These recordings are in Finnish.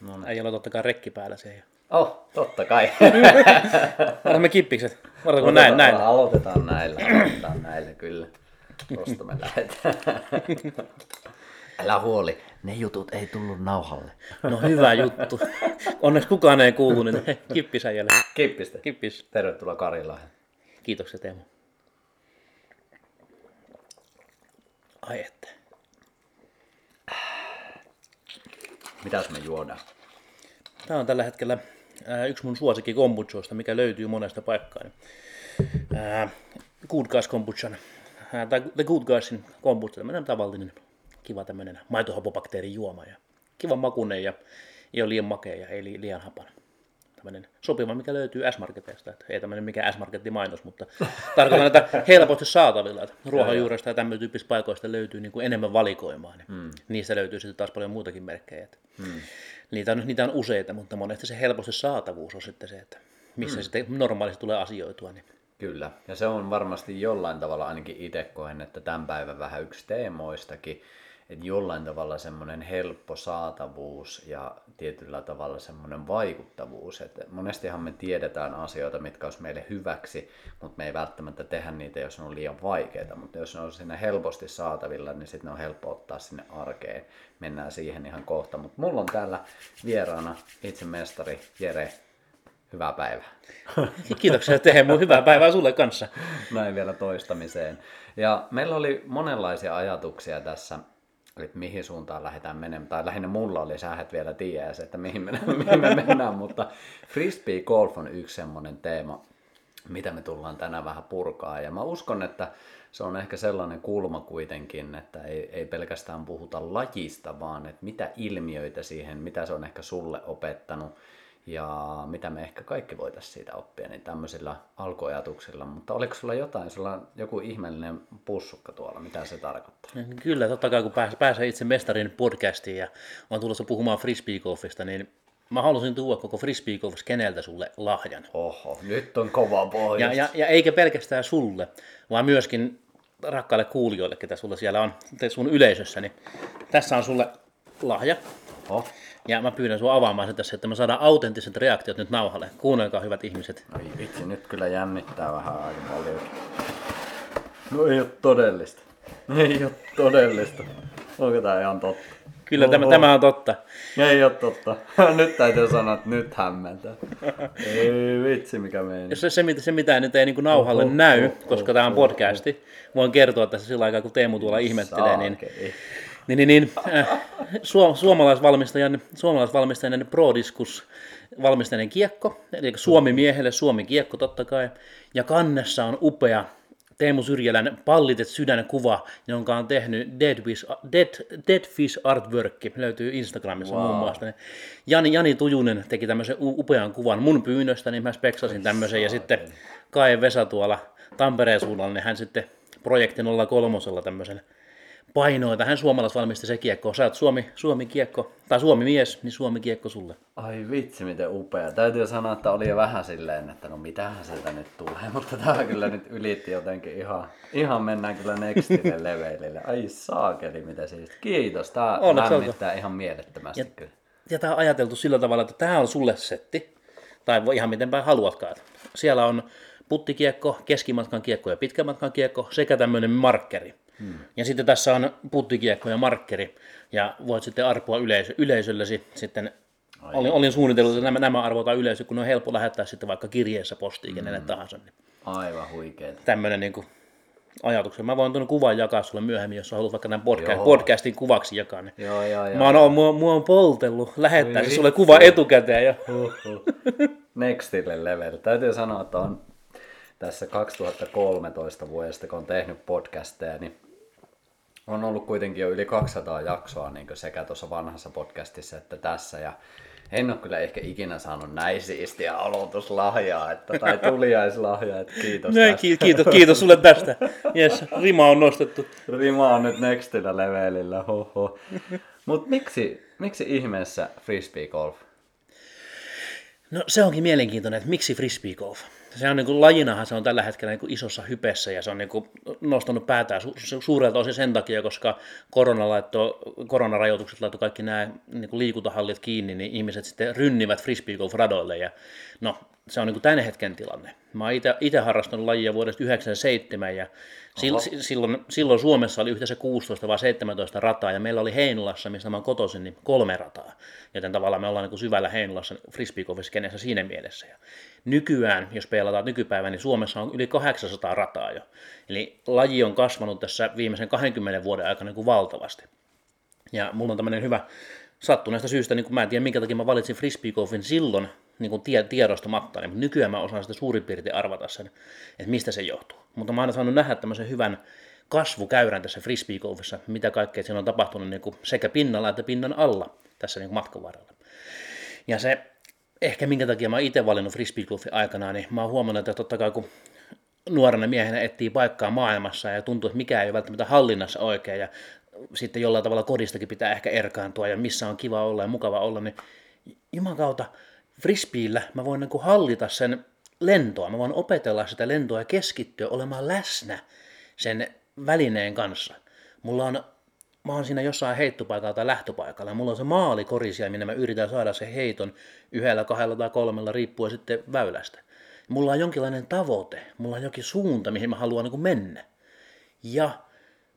No niin. Äijällä on totta kai rekki päällä se. Oh, totta kai. Otamme kippikset. Otatko näin, näin. Aloitetaan näillä, aloitetaan näillä kyllä. Tuosta me lähdetään. Älä huoli, ne jutut ei tullut nauhalle. No hyvä juttu. Onneksi kukaan ei kuulu, niin hei, kippis äijälle. Kippistä. Kippis. Tervetuloa Karilaan. Kiitoksia Teemu. Ai että. Mitäs me juodaan? Tämä on tällä hetkellä ää, yksi mun suosikki kombuchoista, mikä löytyy monesta paikkaa. Niin, ää, Good Guys kombuchan, ää, tai The Good Guysin kombucha, tämmöinen tavallinen kiva tämmöinen maitohapobakteerijuoma ja kiva makunen ja ei ole liian makea ja ei li- liian hapana. Tämmöinen sopiva, mikä löytyy S-Marketeista. Että ei tämmöinen mikä S-Marketin mainos, mutta tarkoitan, että helposti saatavilla. Että ruohonjuuresta ja tämmöinen tyyppisistä paikoista löytyy niin kuin enemmän valikoimaa. Niin mm. Niistä löytyy sitten taas paljon muutakin merkkejä. Että mm. niitä, on, niitä on useita, mutta monesti se helposti saatavuus on sitten se, että missä mm. sitten normaalisti tulee asioitua. Niin Kyllä, ja se on varmasti jollain tavalla ainakin itse koen, että tämän päivän vähän yksi teemoistakin, että jollain tavalla semmoinen helppo saatavuus ja tietyllä tavalla semmoinen vaikuttavuus. Että monestihan me tiedetään asioita, mitkä olisi meille hyväksi, mutta me ei välttämättä tehdä niitä, jos ne on liian vaikeita. Mutta jos ne on sinne helposti saatavilla, niin sitten ne on helppo ottaa sinne arkeen. Mennään siihen ihan kohta. Mutta mulla on täällä vieraana itse mestari Jere. Hyvää päivää. Kiitoksia Teemu, hyvää päivää sulle kanssa. Näin vielä toistamiseen. Ja meillä oli monenlaisia ajatuksia tässä, että mihin suuntaan lähdetään menemään. Tai lähinnä mulla oli, sä et vielä tiedä, että mihin me, mihin me mennään, mutta frisbee golf on yksi semmoinen teema, mitä me tullaan tänään vähän purkaa. Ja mä uskon, että se on ehkä sellainen kulma kuitenkin, että ei, ei pelkästään puhuta lajista, vaan että mitä ilmiöitä siihen, mitä se on ehkä sulle opettanut ja mitä me ehkä kaikki voitaisiin siitä oppia, niin tämmöisillä alkuajatuksilla. Mutta oliko sulla jotain, sulla on joku ihmeellinen pussukka tuolla, mitä se tarkoittaa? Kyllä, totta kai kun pääs, pääsee itse mestarin podcastiin ja on tulossa puhumaan frisbeegolfista, niin mä halusin tuoda koko frisbeegolf-skeneltä sulle lahjan. Oho, nyt on kova pohja. Ja, ja, ja eikä pelkästään sulle, vaan myöskin rakkaille kuulijoille, ketä sulla siellä on te sun yleisössä, niin tässä on sulle lahja. Oh. Ja mä pyydän sua avaamaan sen tässä, että me saadaan autenttiset reaktiot nyt nauhalle. Kuunnelkaa hyvät ihmiset. Ai vitsi, nyt kyllä jännittää vähän aika paljon. No ei ole todellista. Ei ole todellista. Onko tää ihan totta? Kyllä tämä, tämä on totta. Ei ole totta. Nyt täytyy sanoa, että nyt hämmentää. Ei vitsi, mikä meni. Jos se, se, mitä- se mitä nyt ei niin kuin nauhalle Oho, näy, oho, koska tämä on podcasti, voin kertoa tässä sillä aikaa, kun Teemu tuolla ihmettelee, niin, Saakeli. Niin, niin, niin äh, su, suomalaisvalmistajan, suomalaisvalmistajan Prodiskus valmistajan kiekko, eli Suomi miehelle Suomi kiekko totta kai, ja kannessa on upea Teemu Syrjälän pallitet sydänkuva, jonka on tehnyt Dead Fish, Dead, Dead Fish Artwork, löytyy Instagramissa wow. muun muassa. Jani, Jani Tujunen teki tämmöisen upean kuvan mun pyynnöstä, niin mä speksasin tämmöisen, ja sitten Kai Vesa tuolla Tampereen suunnalla, niin hän sitten projekti 03 tämmöisen painoi tähän suomalaisvalmistaisen kiekkoon. Sä oot Suomi, Suomi kiekko, tai Suomi mies, niin Suomi kiekko sulle. Ai vitsi, miten upea. Täytyy sanoa, että oli jo vähän silleen, että no mitähän sieltä nyt tulee, mutta tää kyllä nyt ylitti jotenkin ihan, ihan mennään kyllä nextille leveilille. Ai saakeli, mitä siis. Kiitos, tää Onneksi lämmittää ihan mielettömästi kyllä. Ja tämä on ajateltu sillä tavalla, että tämä on sulle setti, tai voi ihan miten päin haluatkaan. Siellä on puttikiekko, keskimatkan kiekko ja pitkän matkan kiekko sekä tämmöinen markkeri. Hmm. Ja sitten tässä on puttikiekko ja markkeri, ja voit sitten arpoa yleisö, yleisöllesi sitten Olin, olin suunnitellut, että nämä, nämä arvotaan yleisö, kun ne on helppo lähettää sitten vaikka kirjeessä postiin kenelle tahansa. Niin Aivan huikeeta. tämmöinen niin ajatuksen. Mä voin tuon kuvan jakaa sulle myöhemmin, jos haluat vaikka tämän podcast, Joo. podcastin kuvaksi jakaa. Niin. Joo, joo, joo. Mä oon, mua, mua on poltellut lähettää se Oi sulle kuva etukäteen jo. Huhhuh. Nextille level. Täytyy sanoa, että on tässä 2013 vuodesta, kun on tehnyt podcasteja, niin on ollut kuitenkin jo yli 200 jaksoa niin sekä tuossa vanhassa podcastissa että tässä. Ja en ole kyllä ehkä ikinä saanut näin siistiä aloituslahjaa, että, tai tuliaislahjaa, että kiitos Näin, tästä. ki- kiitos, kiitos sulle tästä. Yes, rima on nostettu. Rima on nyt nextillä levelillä, hoho. Mutta miksi, miksi ihmeessä frisbee golf? No se onkin mielenkiintoinen, että miksi frisbee golf? Se on niin kuin, lajinahan se on tällä hetkellä niin kuin isossa hypessä ja se on niin kuin, nostanut päätään su- suurelta osin sen takia, koska korona laitto, koronarajoitukset laittoi kaikki nämä niin kuin liikuntahallit kiinni, niin ihmiset sitten rynnivät frisbeegolf-radoille ja no se on niin kuin tämän hetken tilanne. Mä oon itse harrastanut lajia vuodesta 1997 ja sil, silloin, silloin Suomessa oli yhteensä 16 vai 17 rataa ja meillä oli Heinolassa, missä mä oon kotoisin, niin kolme rataa. Joten tavallaan me ollaan niin kuin syvällä Heinolassa frisbeegolfiskenessä siinä mielessä. Ja nykyään, jos pelataan nykypäivän, niin Suomessa on yli 800 rataa jo. Eli laji on kasvanut tässä viimeisen 20 vuoden aikana niin kuin valtavasti. Ja mulla on tämmöinen hyvä sattuneesta syystä, niin kuin mä en tiedä minkä takia mä valitsin frisbeegolfin silloin, niin kuin tie, tiedostamatta, niin nykyään mä osaan sitä suurin piirtein arvata sen, että mistä se johtuu. Mutta mä oon saanut nähdä tämmöisen hyvän kasvukäyrän tässä frisbeegolfissa, mitä kaikkea siinä on tapahtunut niin kuin sekä pinnalla että pinnan alla tässä niin kuin matkan varrella. Ja se ehkä minkä takia mä oon itse valinnut frisbeegolfin aikana, niin mä oon huomannut, että totta kai kun nuorena miehenä etsii paikkaa maailmassa ja tuntuu, että mikä ei ole välttämättä hallinnassa oikein ja sitten jollain tavalla kodistakin pitää ehkä erkaantua ja missä on kiva olla ja mukava olla, niin juman kautta frisbeellä mä voin niin hallita sen lentoa, mä voin opetella sitä lentoa ja keskittyä olemaan läsnä sen välineen kanssa. Mulla on, mä oon siinä jossain heittopaikalla tai lähtöpaikalla, mulla on se maalikori minne mä yritän saada se heiton yhdellä, kahdella tai kolmella riippuen sitten väylästä. Mulla on jonkinlainen tavoite, mulla on jokin suunta, mihin mä haluan niin mennä. Ja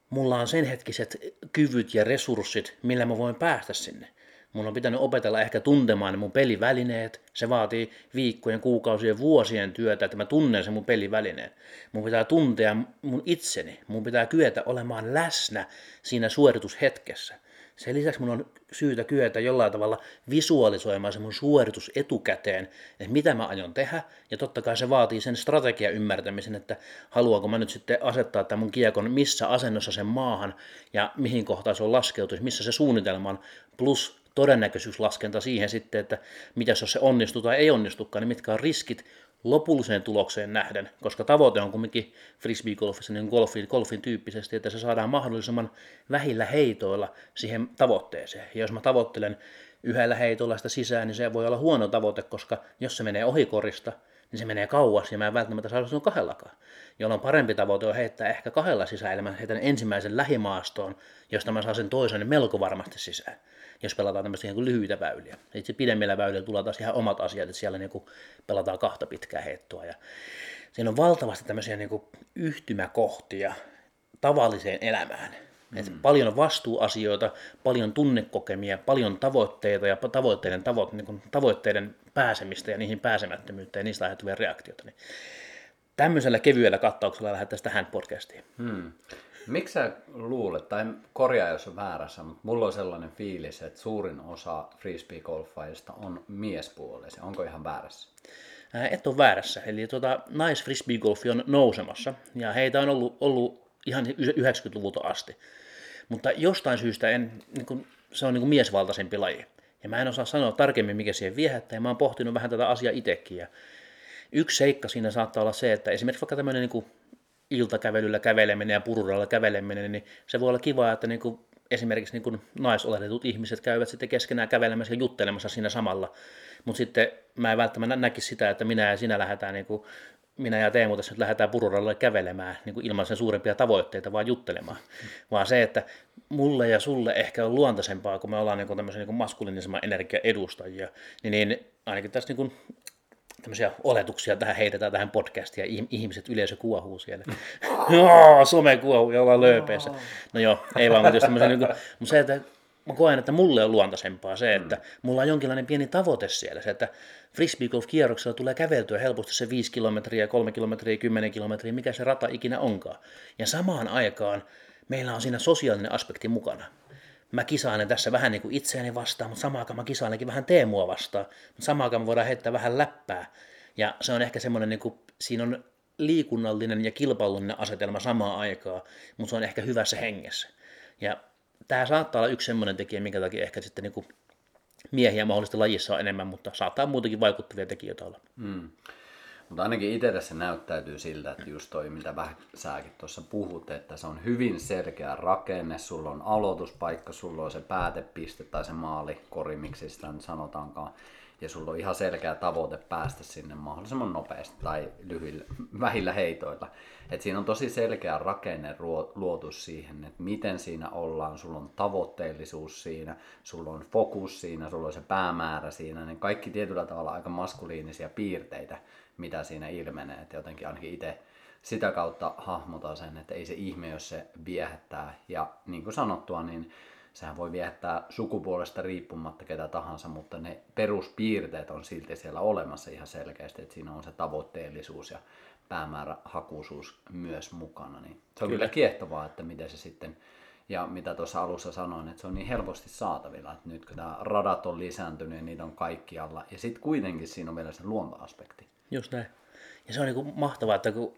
mulla on sen hetkiset kyvyt ja resurssit, millä mä voin päästä sinne. Mun on pitänyt opetella ehkä tuntemaan ne mun pelivälineet. Se vaatii viikkojen, kuukausien, vuosien työtä, että mä tunnen sen mun pelivälineen. Mun pitää tuntea mun itseni. Mun pitää kyetä olemaan läsnä siinä suoritushetkessä. Sen lisäksi mun on syytä kyetä jollain tavalla visualisoimaan se mun suoritus etukäteen, että mitä mä aion tehdä, ja totta kai se vaatii sen strategian ymmärtämisen, että haluanko mä nyt sitten asettaa tämän mun kiekon missä asennossa sen maahan, ja mihin kohtaan se on laskeutunut, missä se suunnitelma on, plus todennäköisyyslaskenta siihen sitten, että mitä jos se onnistuu tai ei onnistukaan, niin mitkä on riskit lopulliseen tulokseen nähden, koska tavoite on kumminkin frisbee-golfissa niin golfin, golfin tyyppisesti, että se saadaan mahdollisimman vähillä heitoilla siihen tavoitteeseen. Ja jos mä tavoittelen yhdellä heitolla sitä sisään, niin se voi olla huono tavoite, koska jos se menee ohikorista, niin se menee kauas ja mä en välttämättä saa sinun kahdellakaan. Jolloin parempi tavoite on heittää ehkä kahdella sisään, mä heitän ensimmäisen lähimaastoon, josta mä saan sen toisen melko varmasti sisään jos pelataan tämmöisiä niin lyhyitä väyliä. Itse pidemmillä väylillä tulee taas ihan omat asiat, että siellä niin kuin pelataan kahta pitkää heittoa. Ja siinä on valtavasti tämmöisiä niin kuin yhtymäkohtia tavalliseen elämään. Mm. Et paljon on vastuuasioita, paljon tunnekokemia, paljon tavoitteita ja tavoitteiden, tavo, niin kuin tavoitteiden pääsemistä ja niihin pääsemättömyyttä ja niistä aiheutuvia reaktioita. Niin tämmöisellä kevyellä kattauksella lähdettäisiin tähän podcastiin. Hmm. Miksi sä luulet, tai korjaa jos on väärässä, mutta mulla on sellainen fiilis, että suurin osa frisbee-golfaajista on miespuolisia. Onko ihan väärässä? Et ole väärässä. Eli tuota, nais-frisbee-golfi on nousemassa, ja heitä on ollut, ollut ihan 90-luvulta asti. Mutta jostain syystä en, niin kun, se on niin miesvaltaisempi laji. Ja mä en osaa sanoa tarkemmin, mikä siihen viehättää, ja mä oon pohtinut vähän tätä asiaa itsekin. Ja yksi seikka siinä saattaa olla se, että esimerkiksi vaikka tämmöinen niin iltakävelyllä käveleminen ja pururalla käveleminen, niin se voi olla kiva, että niin kuin esimerkiksi niin kuin naisoletetut ihmiset käyvät sitten keskenään kävelemässä ja juttelemassa siinä samalla. Mutta sitten mä en välttämättä näkisi sitä, että minä ja sinä lähdetään niin kuin minä ja Teemu tässä nyt lähdetään pururalle kävelemään niin kuin ilman sen suurempia tavoitteita, vaan juttelemaan. Mm. Vaan se, että mulle ja sulle ehkä on luontaisempaa, kun me ollaan niin kuin tämmöisen niin kuin maskuliinisemman energian edustajia, niin, niin ainakin tässä niin kuin tämmöisiä oletuksia tähän heitetään tähän podcastiin ja ihmiset yleisö kuohuu siellä. no, some kuohuu ja ollaan lööpeessä. No joo, ei vaan, mutta, jos niin kuin, mutta se, että mä koen, että mulle on luontaisempaa se, että mm. mulla on jonkinlainen pieni tavoite siellä. Se, että frisbee golf kierroksella tulee käveltyä helposti se 5 kilometriä, 3 kilometriä, 10 kilometriä, mikä se rata ikinä onkaan. Ja samaan aikaan meillä on siinä sosiaalinen aspekti mukana mä kisailen tässä vähän niin kuin itseäni vastaan, mutta samaan aikaan mä kisailenkin vähän Teemua vastaan, mutta samaan aikaan me voidaan heittää vähän läppää. Ja se on ehkä semmoinen, niin kuin, siinä on liikunnallinen ja kilpailullinen asetelma samaan aikaan, mutta se on ehkä hyvässä hengessä. Ja tämä saattaa olla yksi semmoinen tekijä, minkä takia ehkä sitten niin kuin miehiä mahdollisesti lajissa on enemmän, mutta saattaa muutenkin vaikuttavia tekijöitä olla. Mm. Mutta ainakin itselle se näyttäytyy siltä, että just toi, mitä vähän säkin tuossa puhut, että se on hyvin selkeä rakenne, sulla on aloituspaikka, sulla on se päätepiste tai se maalikori, miksi sitä nyt sanotaankaan. Ja sulla on ihan selkeä tavoite päästä sinne mahdollisimman nopeasti tai lyhyillä, vähillä heitoilla. Et siinä on tosi selkeä rakenne luotu siihen, että miten siinä ollaan, sulla on tavoitteellisuus siinä, sulla on fokus siinä, sulla on se päämäärä siinä, niin kaikki tietyllä tavalla aika maskuliinisia piirteitä, mitä siinä ilmenee. Et jotenkin ainakin itse sitä kautta hahmotan sen, että ei se ihme, jos se viehättää. Ja niin kuin sanottua, niin sehän voi viehättää sukupuolesta riippumatta ketä tahansa, mutta ne peruspiirteet on silti siellä olemassa ihan selkeästi, että siinä on se tavoitteellisuus ja päämäärähakuisuus myös mukana. Niin se on kyllä. kyllä kiehtovaa, että miten se sitten, ja mitä tuossa alussa sanoin, että se on niin helposti saatavilla, että nyt kun tämä radat on lisääntynyt ja niitä on kaikkialla, ja sitten kuitenkin siinä on vielä se luontoaspekti. Just näin. Ja se on niin mahtavaa, että kun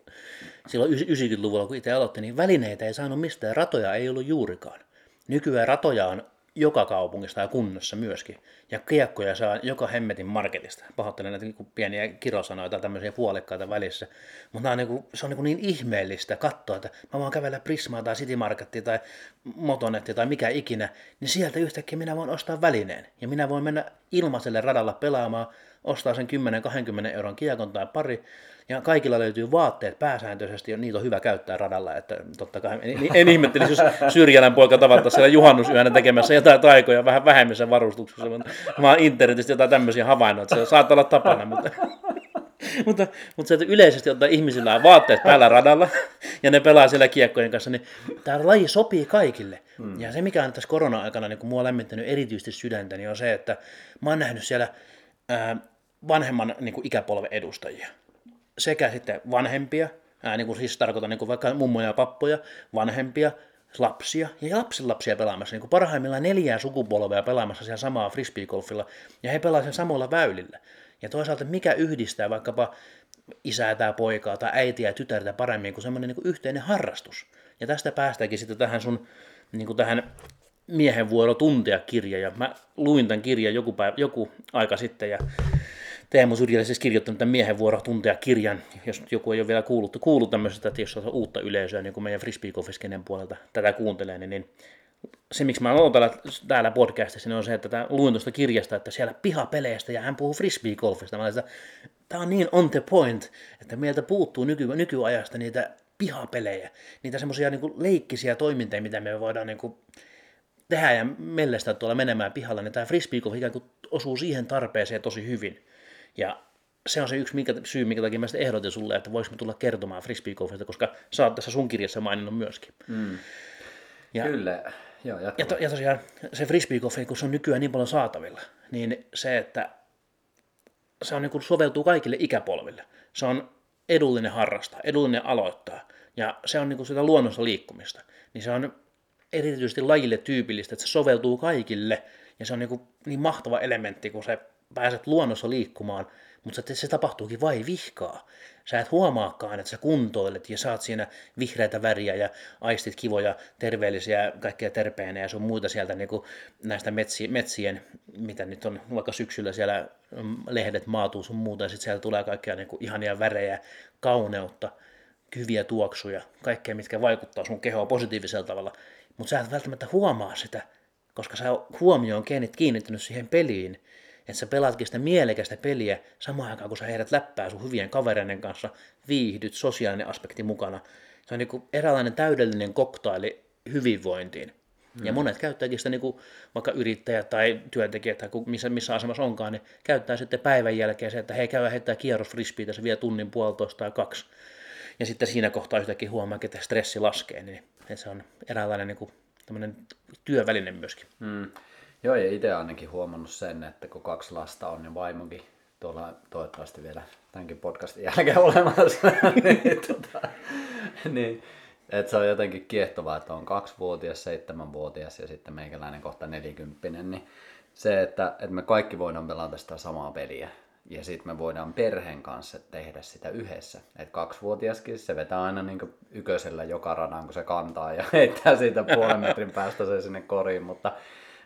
silloin 90-luvulla, kun itse aloitti, niin välineitä ei saanut mistään, ratoja ei ollut juurikaan. Nykyään ratoja on joka kaupungista ja kunnassa myöskin. Ja kiekkoja saa joka hemmetin marketista. Pahoittelen näitä niin pieniä kirosanoja tai tämmöisiä puolikkaita välissä. Mutta niin kuin, se on niin, niin ihmeellistä katsoa, että mä voin kävellä Prismaa tai City Marketia tai Motonetti tai mikä ikinä, niin sieltä yhtäkkiä minä voin ostaa välineen. Ja minä voin mennä ilmaiselle radalla pelaamaan, ostaa sen 10-20 euron kiekon tai pari, ja kaikilla löytyy vaatteet pääsääntöisesti, ja niitä on hyvä käyttää radalla. Että totta kai en, en ihmettelisi, jos Syrjälän poika tavattaisi siellä juhannusyönä tekemässä jotain taikoja vähän vähemmissä varustuksessa. Mä oon internetistä jotain tämmöisiä havainnoita, se saattaa olla tapana, mutta, mutta, mutta se, että yleisesti ottaa ihmisillä on vaatteet päällä radalla ja ne pelaa siellä kiekkojen kanssa, niin tämä laji sopii kaikille. Hmm. Ja se, mikä on tässä korona-aikana niin kun mua on lämmittänyt erityisesti sydäntä, niin on se, että mä oon nähnyt siellä ää, vanhemman niin kuin ikäpolven edustajia sekä sitten vanhempia, ää, niin kuin siis tarkoitan niin kuin vaikka mummoja ja pappoja, vanhempia, lapsia ja lapsenlapsia pelaamassa, niin kuin parhaimmillaan neljää sukupolvea pelaamassa siellä samaa frisbeegolfilla, ja he pelaavat sen samoilla väylillä. Ja toisaalta mikä yhdistää vaikkapa isää tai poikaa tai äitiä ja tytärtä paremmin kuin semmoinen niin yhteinen harrastus. Ja tästä päästäänkin sitten tähän sun niin kuin tähän miehen vuoro tuntea kirja, ja mä luin tämän kirjan joku, päivä, joku aika sitten, ja Teemu Syrjälä siis kirjoittanut tämän miehen vuoro tuntea kirjan, jos joku ei ole vielä kuullut, kuullut tämmöisestä, että jos on uutta yleisöä, niin kuin meidän frisbeegolfiskenen puolelta tätä kuuntelee, niin, niin se, miksi mä olen täällä, täällä podcastissa, niin on se, että tämä luin tuosta kirjasta, että siellä pihapeleistä ja hän puhuu frisbeegolfista. Mä tämä on niin on the point, että meiltä puuttuu nyky, nykyajasta niitä pihapelejä, niitä semmoisia niin leikkisiä toimintoja, mitä me voidaan niin kuin, tehdä ja mellestä tuolla menemään pihalla, niin tämä frisbeegolf ikään kuin osuu siihen tarpeeseen tosi hyvin. Ja se on se yksi minkä, syy, minkä takia mä sitten ehdotin sulle, että voisimme tulla kertomaan frisbeegolfista, koska sä oot tässä sun kirjassa maininnut myöskin. Mm. Ja, Kyllä, joo, ja, to, ja tosiaan se frisbeegolf, kun se on nykyään niin paljon saatavilla, niin se, että se on niin kuin soveltuu kaikille ikäpolville. Se on edullinen harrastaa, edullinen aloittaa, ja se on niin kuin sitä luonnossa liikkumista. Niin se on erityisesti lajille tyypillistä, että se soveltuu kaikille, ja se on niin, kuin niin mahtava elementti, kun se pääset luonnossa liikkumaan, mutta se, tapahtuukin vai vihkaa. Sä et huomaakaan, että sä kuntoilet ja saat siinä vihreitä väriä ja aistit kivoja, terveellisiä, kaikkea terpeenä ja sun muita sieltä niin näistä metsi, metsien, mitä nyt on vaikka syksyllä siellä mm, lehdet maatuu sun muuta ja sitten siellä tulee kaikkea niin ihania värejä, kauneutta, hyviä tuoksuja, kaikkea, mitkä vaikuttaa sun kehoa positiivisella tavalla. Mutta sä et välttämättä huomaa sitä, koska sä huomio on kiinnittynyt siihen peliin, että sä pelaatkin sitä mielekästä peliä samaan aikaan, kun sä heidät läppää sun hyvien kavereiden kanssa, viihdyt, sosiaalinen aspekti mukana. Se on niin eräänlainen täydellinen koktaili hyvinvointiin. Hmm. Ja monet käyttääkin sitä, niin kuin vaikka yrittäjät tai työntekijät tai missä, missä asemassa onkaan, niin käyttää sitten päivän jälkeen se, että hei käy heittää kierros frisbeitä, se vie tunnin puolitoista tai kaksi. Ja sitten siinä kohtaa yhtäkkiä huomaa, että stressi laskee, niin se on eräänlainen niin kuin, työväline myöskin. Hmm. Joo, ja itse ainakin huomannut sen, että kun kaksi lasta on, niin vaimokin tuolla toivottavasti vielä tämänkin podcastin jälkeen olemassa, niin, tota, niin että se on jotenkin kiehtovaa, että on kaksivuotias, seitsemänvuotias ja sitten meikäläinen kohta nelikymppinen, niin se, että, että me kaikki voidaan pelata sitä samaa peliä. Ja sitten me voidaan perheen kanssa tehdä sitä yhdessä. Et kaksivuotiaskin se vetää aina niin yköisellä joka radan, kun se kantaa ja heittää siitä puolen metrin päästä se sinne koriin. Mutta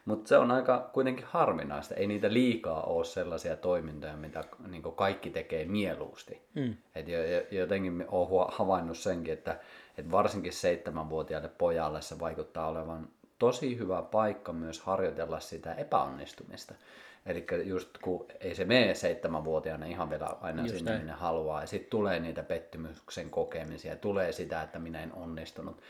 mutta se on aika kuitenkin harvinaista. Ei niitä liikaa ole sellaisia toimintoja, mitä niin kaikki tekee mieluusti. Mm. Et jotenkin olen havainnut senkin, että, että varsinkin seitsemänvuotiaalle pojalle se vaikuttaa olevan tosi hyvä paikka myös harjoitella sitä epäonnistumista. Eli just kun ei se mene seitsemänvuotiaana ihan vielä aina Just sinne, näin. minne haluaa. Ja sitten tulee niitä pettymyksen kokemisia, tulee sitä, että minä en onnistunut.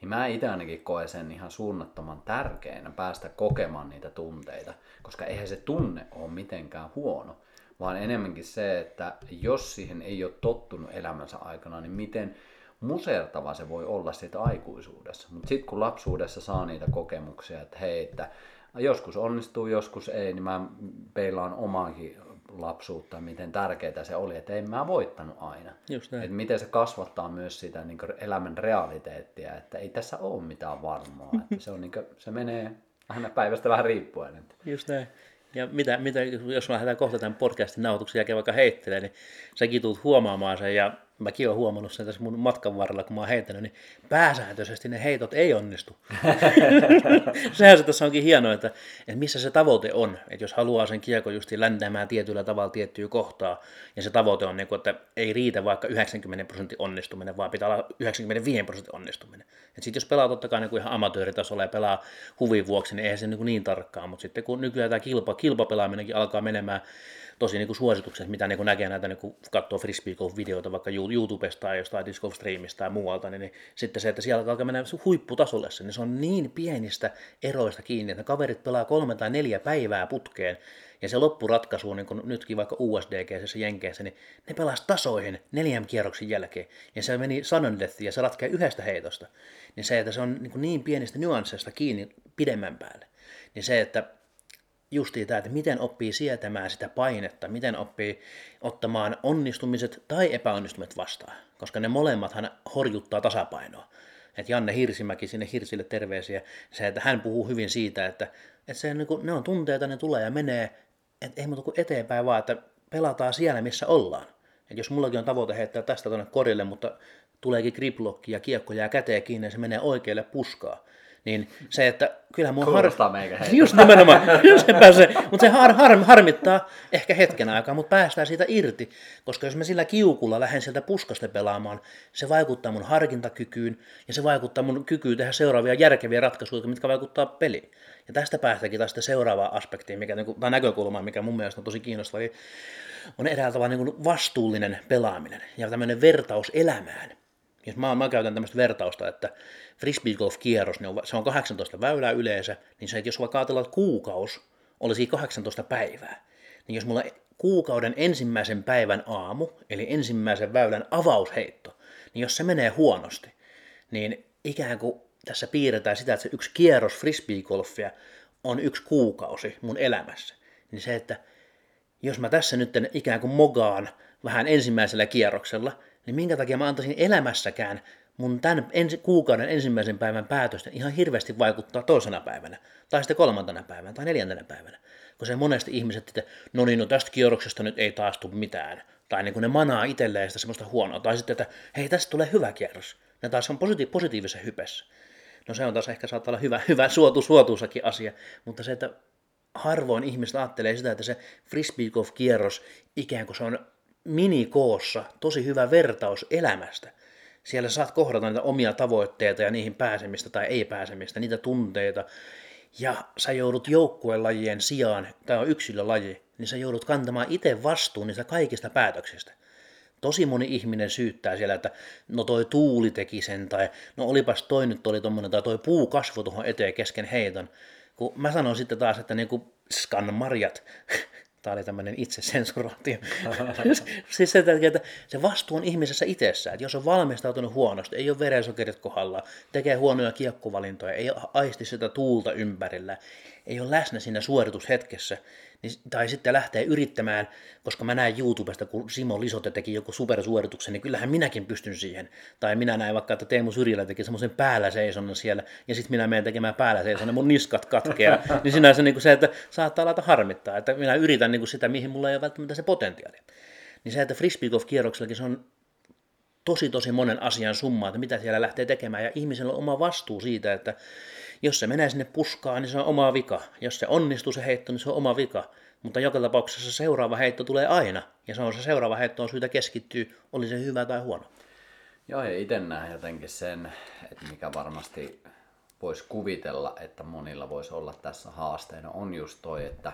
Niin mä itse ainakin koen sen ihan suunnattoman tärkeänä päästä kokemaan niitä tunteita. Koska eihän se tunne ole mitenkään huono. Vaan enemmänkin se, että jos siihen ei ole tottunut elämänsä aikana, niin miten musertava se voi olla siitä aikuisuudessa. Mutta sitten kun lapsuudessa saa niitä kokemuksia, että hei, että joskus onnistuu, joskus ei, niin mä peilaan omaakin lapsuutta, miten tärkeää se oli, että ei mä voittanut aina. Just näin. Että miten se kasvattaa myös sitä niin elämän realiteettia, että ei tässä ole mitään varmaa. Että se, on niin kuin, se menee aina päivästä vähän riippuen. Että. Just näin. Ja mitä, mitä, jos me lähdetään kohta tämän podcastin nauhoituksen jälkeen vaikka heittelemään, niin säkin tulet huomaamaan sen, ja mäkin olen huomannut sen tässä mun matkan varrella, kun mä oon heittänyt, niin pääsääntöisesti ne heitot ei onnistu. Sehän se tässä onkin hienoa, että, että missä se tavoite on. Että jos haluaa sen kiekon justi ländäämään tietyllä tavalla tiettyä kohtaa, ja se tavoite on, niin kuin, että ei riitä vaikka 90 prosentin onnistuminen, vaan pitää olla 95 prosentin onnistuminen. Sitten jos pelaa totta kai niin kuin ihan amatööritasolla ja pelaa huvin vuoksi, niin eihän se niin, kuin niin tarkkaa, mutta sitten kun nykyään tämä kilpa, kilpapelaaminenkin alkaa menemään tosi niin kuin mitä niin kuin näkee näitä, niin kun katsoo frisbee golf-videoita vaikka You- YouTubesta tai jostain disc streamista tai muualta, niin, niin sitten se, että siellä alkaa mennä huipputasolle se, niin se on niin pienistä eroista kiinni, että ne kaverit pelaa kolme tai neljä päivää putkeen, ja se loppuratkaisu, niin nytkin vaikka USDG, Jenkeissä, niin ne pelasi tasoihin neljän kierroksen jälkeen, ja se meni sudden death, ja se ratkee yhdestä heitosta. Niin se, että se on niin, niin pienistä nyansseista kiinni pidemmän päälle, niin se, että justiin tämä, että miten oppii sietämään sitä painetta, miten oppii ottamaan onnistumiset tai epäonnistumiset vastaan, koska ne molemmathan horjuttaa tasapainoa. Et Janne Hirsimäki sinne Hirsille terveisiä, se, että hän puhuu hyvin siitä, että, että se, niin kuin, ne on tunteita, ne tulee ja menee, että ei muuta kuin eteenpäin vaan, että pelataan siellä, missä ollaan. Et jos mullakin on tavoite heittää tästä tuonne korille, mutta tuleekin griplokki ja kiekko jää käteen kiinni ja se menee oikealle puskaa, niin se, että kyllä mua Kuulostaa meikä heitä. Just nimenomaan, se pääsee. Mutta se har, har, harmittaa ehkä hetken aikaa, mutta päästään siitä irti, koska jos mä sillä kiukulla lähden sieltä puskasta pelaamaan, se vaikuttaa mun harkintakykyyn ja se vaikuttaa mun kykyyn tehdä seuraavia järkeviä ratkaisuja, mitkä vaikuttaa peliin. Ja tästä päästäänkin taas seuraavaan aspektiin, mikä, niin kuin, tai näkökulmaan, mikä mun mielestä on tosi kiinnostava, eli on eräällä tavalla niin vastuullinen pelaaminen ja tämmöinen vertaus elämään. Jos mä, mä käytän tämmöistä vertausta, että frisbee golf kierros, niin on, se on 18 väylää yleensä, niin se, että jos vaikka ajatellaan, että kuukaus olisi 18 päivää, niin jos mulla kuukauden ensimmäisen päivän aamu, eli ensimmäisen väylän avausheitto, niin jos se menee huonosti, niin ikään kuin tässä piirretään sitä, että se yksi kierros frisbeegolfia on yksi kuukausi mun elämässä. Niin se, että jos mä tässä nyt ikään kuin mogaan vähän ensimmäisellä kierroksella, niin minkä takia mä antaisin elämässäkään mun tämän ensi, kuukauden ensimmäisen päivän päätösten ihan hirveästi vaikuttaa toisena päivänä, tai sitten kolmantena päivänä, tai neljäntenä päivänä. Kun se monesti ihmiset, että no niin, no tästä kierroksesta nyt ei taas tule mitään, tai niin kuin ne manaa itselleen sitä semmoista huonoa, tai sitten, että hei, tästä tulee hyvä kierros. Ne taas on positi- positiivisen hypessä. No se on taas ehkä saattaa olla hyvä, hyvä suotu, suotuisakin asia, mutta se, että harvoin ihmiset ajattelee sitä, että se frisbee golf kierros ikään kuin se on minikoossa tosi hyvä vertaus elämästä. Siellä saat kohdata niitä omia tavoitteita ja niihin pääsemistä tai ei pääsemistä, niitä tunteita. Ja sä joudut joukkuelajien sijaan, tämä on yksilölaji, niin sä joudut kantamaan itse vastuun niistä kaikista päätöksistä. Tosi moni ihminen syyttää siellä, että no toi tuuli teki sen, tai no olipas toi nyt oli tommonen, tai toi puu kasvoi tuohon eteen kesken heiton. Kun mä sanon sitten taas, että niinku skan marjat, Tämä oli tämmöinen itsesensuraatio. siis se, että se vastuu on ihmisessä itsessä. Että jos on valmistautunut huonosti, ei ole verensokerit kohdalla, tekee huonoja kiekkovalintoja, ei aisti sitä tuulta ympärillä, ei ole läsnä siinä suoritushetkessä, niin, tai sitten lähtee yrittämään, koska mä näen YouTubesta, kun Simo Lisote teki joku supersuorituksen, niin kyllähän minäkin pystyn siihen. Tai minä näin vaikka, että Teemu Syrjälä teki semmoisen päällä seisonnan siellä, ja sitten minä menen tekemään päällä seisonnan, mun niskat katkeaa. niin sinänsä niin kuin se, että saattaa alata harmittaa, että minä yritän niin kuin sitä, mihin mulla ei ole välttämättä se potentiaali. Niin se, että frisbee kierroksellakin se on tosi tosi monen asian summa, että mitä siellä lähtee tekemään, ja ihmisellä on oma vastuu siitä, että jos se menee sinne puskaan, niin se on oma vika. Jos se onnistuu se heitto, niin se on oma vika. Mutta joka tapauksessa se seuraava heitto tulee aina, ja se on se seuraava heitto on syytä keskittyä, oli se hyvä tai huono. Joo, ja itse näen jotenkin sen, että mikä varmasti voisi kuvitella, että monilla voisi olla tässä haasteena, on just toi, että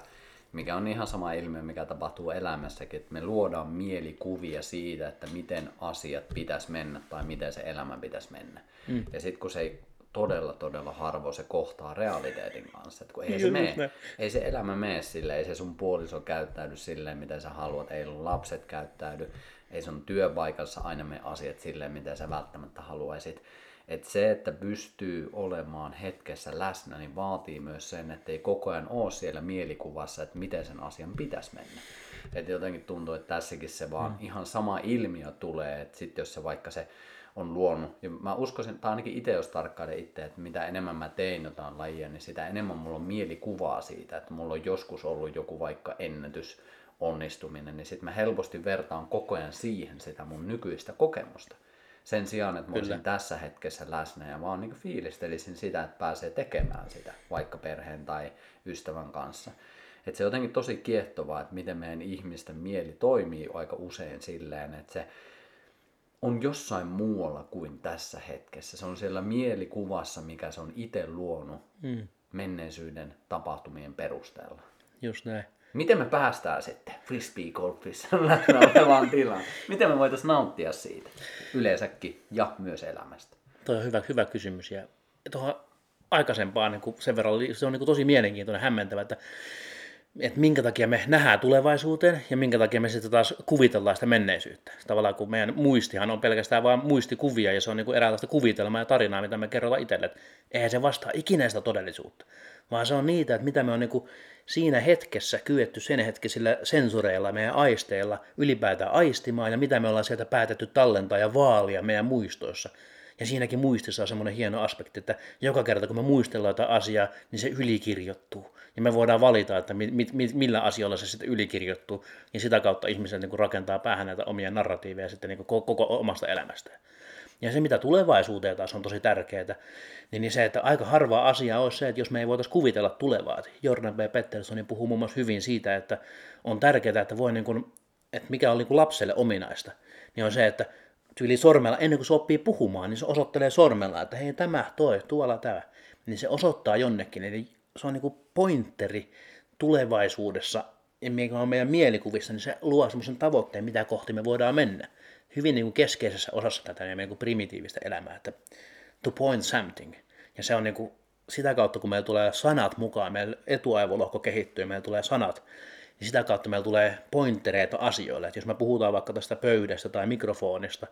mikä on ihan sama ilmiö, mikä tapahtuu elämässäkin, että me luodaan mielikuvia siitä, että miten asiat pitäisi mennä tai miten se elämä pitäisi mennä. Mm. Ja sitten kun se ei todella, todella harvoin se kohtaa realiteetin kanssa. Että kun ei, se mene, ei se elämä mene sille, ei se sun puoliso käyttäydy silleen, miten sä haluat, ei sun lapset käyttäydy, ei sun työpaikassa aina mene asiat silleen, miten sä välttämättä haluaisit. Että se, että pystyy olemaan hetkessä läsnä, niin vaatii myös sen, että ei koko ajan ole siellä mielikuvassa, että miten sen asian pitäisi mennä. Että jotenkin tuntuu, että tässäkin se vaan mm. ihan sama ilmiö tulee, että sitten jos se vaikka se on luonut. Ja mä uskoisin, tai ainakin itse jos tarkkailen itse, että mitä enemmän mä tein jotain lajia, niin sitä enemmän mulla on mielikuvaa siitä, että mulla on joskus ollut joku vaikka ennätys onnistuminen, niin sitten mä helposti vertaan koko ajan siihen sitä mun nykyistä kokemusta. Sen sijaan, että mä Kyllä. olisin tässä hetkessä läsnä ja vaan niin fiilistelisin sitä, että pääsee tekemään sitä vaikka perheen tai ystävän kanssa. Että se on jotenkin tosi kiehtovaa, että miten meidän ihmisten mieli toimii aika usein silleen, että se on jossain muualla kuin tässä hetkessä. Se on siellä mielikuvassa, mikä se on itse luonut mm. menneisyyden tapahtumien perusteella. Just näin. Miten me päästään sitten frisbee-golfissa olevaan tilaan? Miten me voitaisiin nauttia siitä yleensäkin ja myös elämästä? Tuo on hyvä, hyvä kysymys. Ja tuohon aikaisempaan niin sen verran, se on niin tosi mielenkiintoinen, hämmentävä, että että minkä takia me nähdään tulevaisuuteen ja minkä takia me sitten taas kuvitellaan sitä menneisyyttä. Tavallaan kun meidän muistihan on pelkästään vain muistikuvia ja se on niin kuin eräänlaista kuvitelmaa ja tarinaa, mitä me kerrotaan itselle. Että eihän se vastaa ikinä sitä todellisuutta, vaan se on niitä, että mitä me on niin kuin siinä hetkessä kyetty sen hetkisillä sensoreilla, meidän aisteilla ylipäätään aistimaan ja mitä me ollaan sieltä päätetty tallentaa ja vaalia meidän muistoissa. Ja siinäkin muistissa on semmoinen hieno aspekti, että joka kerta kun me muistellaan jotain asiaa, niin se ylikirjoittuu. Ja me voidaan valita, että mi, mi, millä asioilla se sitten ylikirjoittuu. Ja sitä kautta ihmiset niin rakentaa päähän näitä omia narratiiveja sitten niin koko, koko omasta elämästään. Ja se, mitä tulevaisuuteen taas on tosi tärkeää, niin se, että aika harva asia on se, että jos me ei voitaisiin kuvitella tulevaa. Jordan B. Pettersson puhuu muun muassa hyvin siitä, että on tärkeää, että voi niin kuin, että mikä on niin kuin lapselle ominaista, niin on se, että tyyli sormella, ennen kuin se oppii puhumaan, niin se osoittelee sormella, että hei tämä, toi, tuolla tämä. Niin se osoittaa jonnekin, eli se on niin kuin pointeri tulevaisuudessa, ja mikä on meidän mielikuvissa, niin se luo semmoisen tavoitteen, mitä kohti me voidaan mennä. Hyvin niin kuin keskeisessä osassa tätä meidän niin kuin primitiivistä elämää, että to point something. Ja se on niin kuin sitä kautta, kun meillä tulee sanat mukaan, meidän etuaivolohko kehittyy, meillä tulee sanat, niin sitä kautta meillä tulee pointtereita asioille. Että jos me puhutaan vaikka tästä pöydästä tai mikrofonista,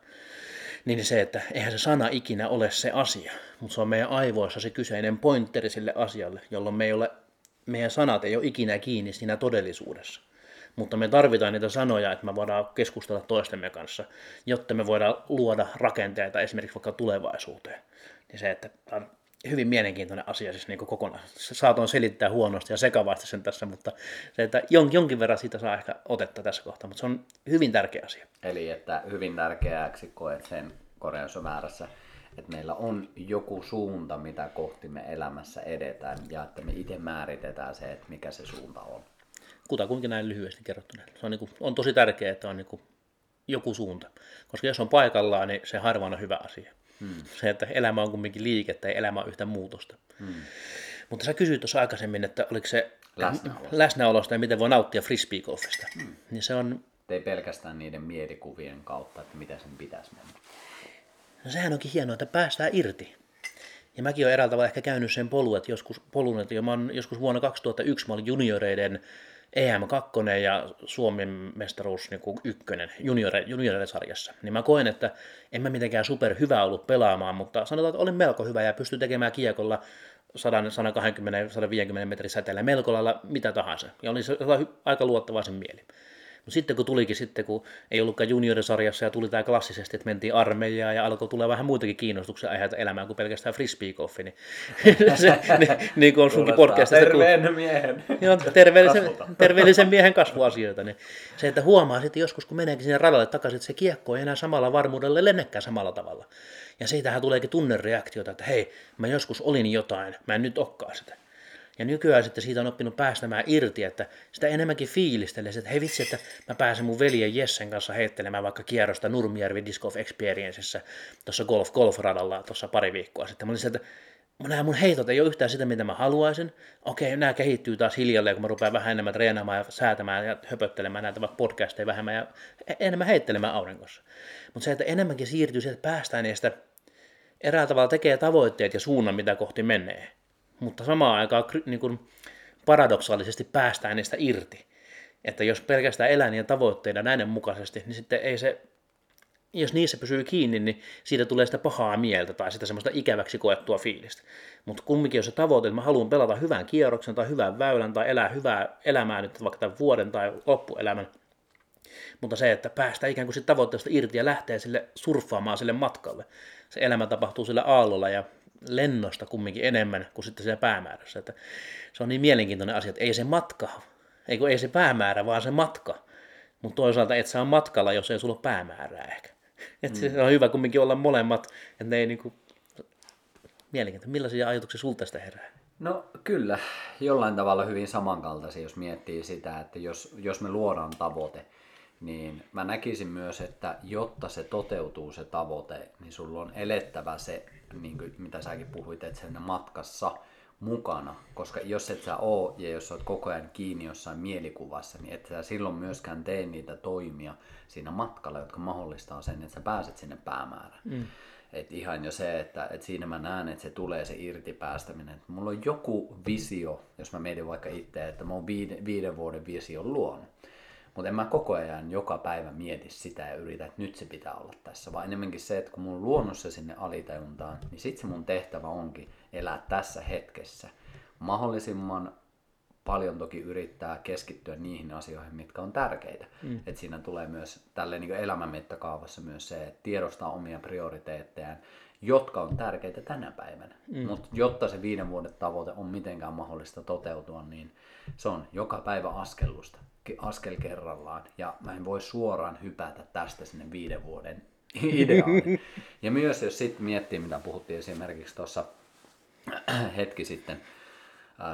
niin se, että eihän se sana ikinä ole se asia, mutta se on meidän aivoissa se kyseinen pointteri sille asialle, jolloin me ei ole, meidän sanat ei ole ikinä kiinni siinä todellisuudessa. Mutta me tarvitaan niitä sanoja, että me voidaan keskustella toistemme kanssa, jotta me voidaan luoda rakenteita esimerkiksi vaikka tulevaisuuteen. Niin se, että hyvin mielenkiintoinen asia siis niin kokonaan. Saatoin selittää huonosti ja sekavasti sen tässä, mutta se, että jonkin verran siitä saa ehkä otetta tässä kohtaa, mutta se on hyvin tärkeä asia. Eli että hyvin tärkeäksi koet sen korjaus väärässä, että meillä on joku suunta, mitä kohti me elämässä edetään ja että me itse määritetään se, että mikä se suunta on. Kutakuinkin näin lyhyesti kerrottuna. Se on, niin kuin, on tosi tärkeää, että on niin kuin joku suunta, koska jos on paikallaan, niin se harvoin on hyvä asia. Hmm. Se, että elämä on kumminkin liikettä ja elämä on yhtä muutosta. Hmm. Mutta sä kysyit tuossa aikaisemmin, että oliko se läsnäolosta, läsnäolosta ja miten voi nauttia frisbeegolfista. Hmm. Niin se on... Ei pelkästään niiden mielikuvien kautta, että mitä sen pitäisi mennä. No sehän onkin hienoa, että päästään irti. Ja mäkin olen eräällä tavalla ehkä käynyt sen polun, että joskus, polun, että mä joskus vuonna 2001 mä olin junioreiden EM2 ja Suomen mestaruus niin kuin ykkönen juniore, niin mä koen, että en mä mitenkään super hyvä ollut pelaamaan, mutta sanotaan, että olin melko hyvä ja pystyin tekemään kiekolla 120-150 metrin säteellä melko lailla mitä tahansa. Ja olin aika luottavaisen mieli. Mutta sitten kun tulikin sitten, kun ei ollutkaan juniorisarjassa ja tuli tämä klassisesti, että mentiin armeijaan ja alkoi tulla vähän muitakin kiinnostuksia aiheita elämään kuin pelkästään frisbeegolfi, niin, se, niin, niin kuin on sunkin podcastista. Terveen miehen. Joo, terveellisen, terveellisen miehen kasvuasioita. Niin se, että huomaa sitten joskus, kun meneekin sinne radalle takaisin, että se kiekko ei enää samalla varmuudella lennäkään samalla tavalla. Ja siitähän tuleekin tunnereaktiota, että hei, mä joskus olin jotain, mä en nyt okkaa sitä. Ja nykyään sitten siitä on oppinut päästämään irti, että sitä enemmänkin fiilistelee, että hei vitsi, että mä pääsen mun veljen Jessen kanssa heittelemään vaikka kierrosta Nurmijärvi Disc Golf Experiencessä tuossa golf, golf-radalla tuossa pari viikkoa sitten. Mä olin että nämä mun heitot ei ole yhtään sitä, mitä mä haluaisin. Okei, nämä kehittyy taas hiljalleen, kun mä rupean vähän enemmän treenaamaan ja säätämään ja höpöttelemään näitä vaikka podcasteja vähemmän ja enemmän heittelemään auringossa. Mutta se, että enemmänkin siirtyy siihen, että päästään niistä eräällä tavalla tekee tavoitteet ja suunnan, mitä kohti menee. Mutta samaan aikaan niin kuin paradoksaalisesti päästään niistä irti. Että jos pelkästään elää niiden tavoitteiden näiden mukaisesti, niin sitten ei se jos niissä pysyy kiinni, niin siitä tulee sitä pahaa mieltä tai sitä semmoista ikäväksi koettua fiilistä. Mutta kumminkin jos se tavoite, että mä haluan pelata hyvän kierroksen tai hyvän väylän tai elää hyvää elämää nyt vaikka tämän vuoden tai loppuelämän, mutta se, että päästä ikään kuin siitä tavoitteesta irti ja lähtee sille surffaamaan sille matkalle. Se elämä tapahtuu sillä aallolla ja lennosta kumminkin enemmän kuin sitten siellä päämäärässä. Että se on niin mielenkiintoinen asia, että ei se matka, ei, ei se päämäärä, vaan se matka. Mutta toisaalta et saa matkalla, jos ei sulla ole päämäärää ehkä. Et mm. se on hyvä kumminkin olla molemmat, että ne ei niinku... Mielenkiintoista. Millaisia ajatuksia sulta tästä herää? No kyllä, jollain tavalla hyvin samankaltaisia, jos miettii sitä, että jos, jos me luodaan tavoite, niin mä näkisin myös, että jotta se toteutuu se tavoite, niin sulla on elettävä se, niin kuin mitä säkin puhuit, että sen matkassa mukana, koska jos et sä oo ja jos sä oot koko ajan kiinni jossain mielikuvassa, niin et sä silloin myöskään tee niitä toimia siinä matkalla, jotka mahdollistaa sen, että sä pääset sinne päämäärään. Mm. Et ihan jo se, että et siinä mä näen, että se tulee se irtipäästäminen. Et mulla on joku visio, jos mä mietin vaikka itse, että mä oon viiden, viiden vuoden vision luonut. Mutta en mä koko ajan joka päivä mieti sitä ja yritä, että nyt se pitää olla tässä, vaan enemmänkin se, että kun mun luonnossa sinne alitajuntaan, niin sit se mun tehtävä onkin elää tässä hetkessä. Mahdollisimman paljon toki yrittää keskittyä niihin asioihin, mitkä on tärkeitä. Mm. Et siinä tulee myös tälle niin elämän mittakaavassa myös se, että tiedostaa omia prioriteettejaan, jotka on tärkeitä tänä päivänä. Mm. Mutta jotta se viiden vuoden tavoite on mitenkään mahdollista toteutua, niin se on joka päivä askellusta askel kerrallaan ja mä en voi suoraan hypätä tästä sinne viiden vuoden ideaaliin. Ja myös jos sitten miettii, mitä puhuttiin esimerkiksi tuossa hetki sitten,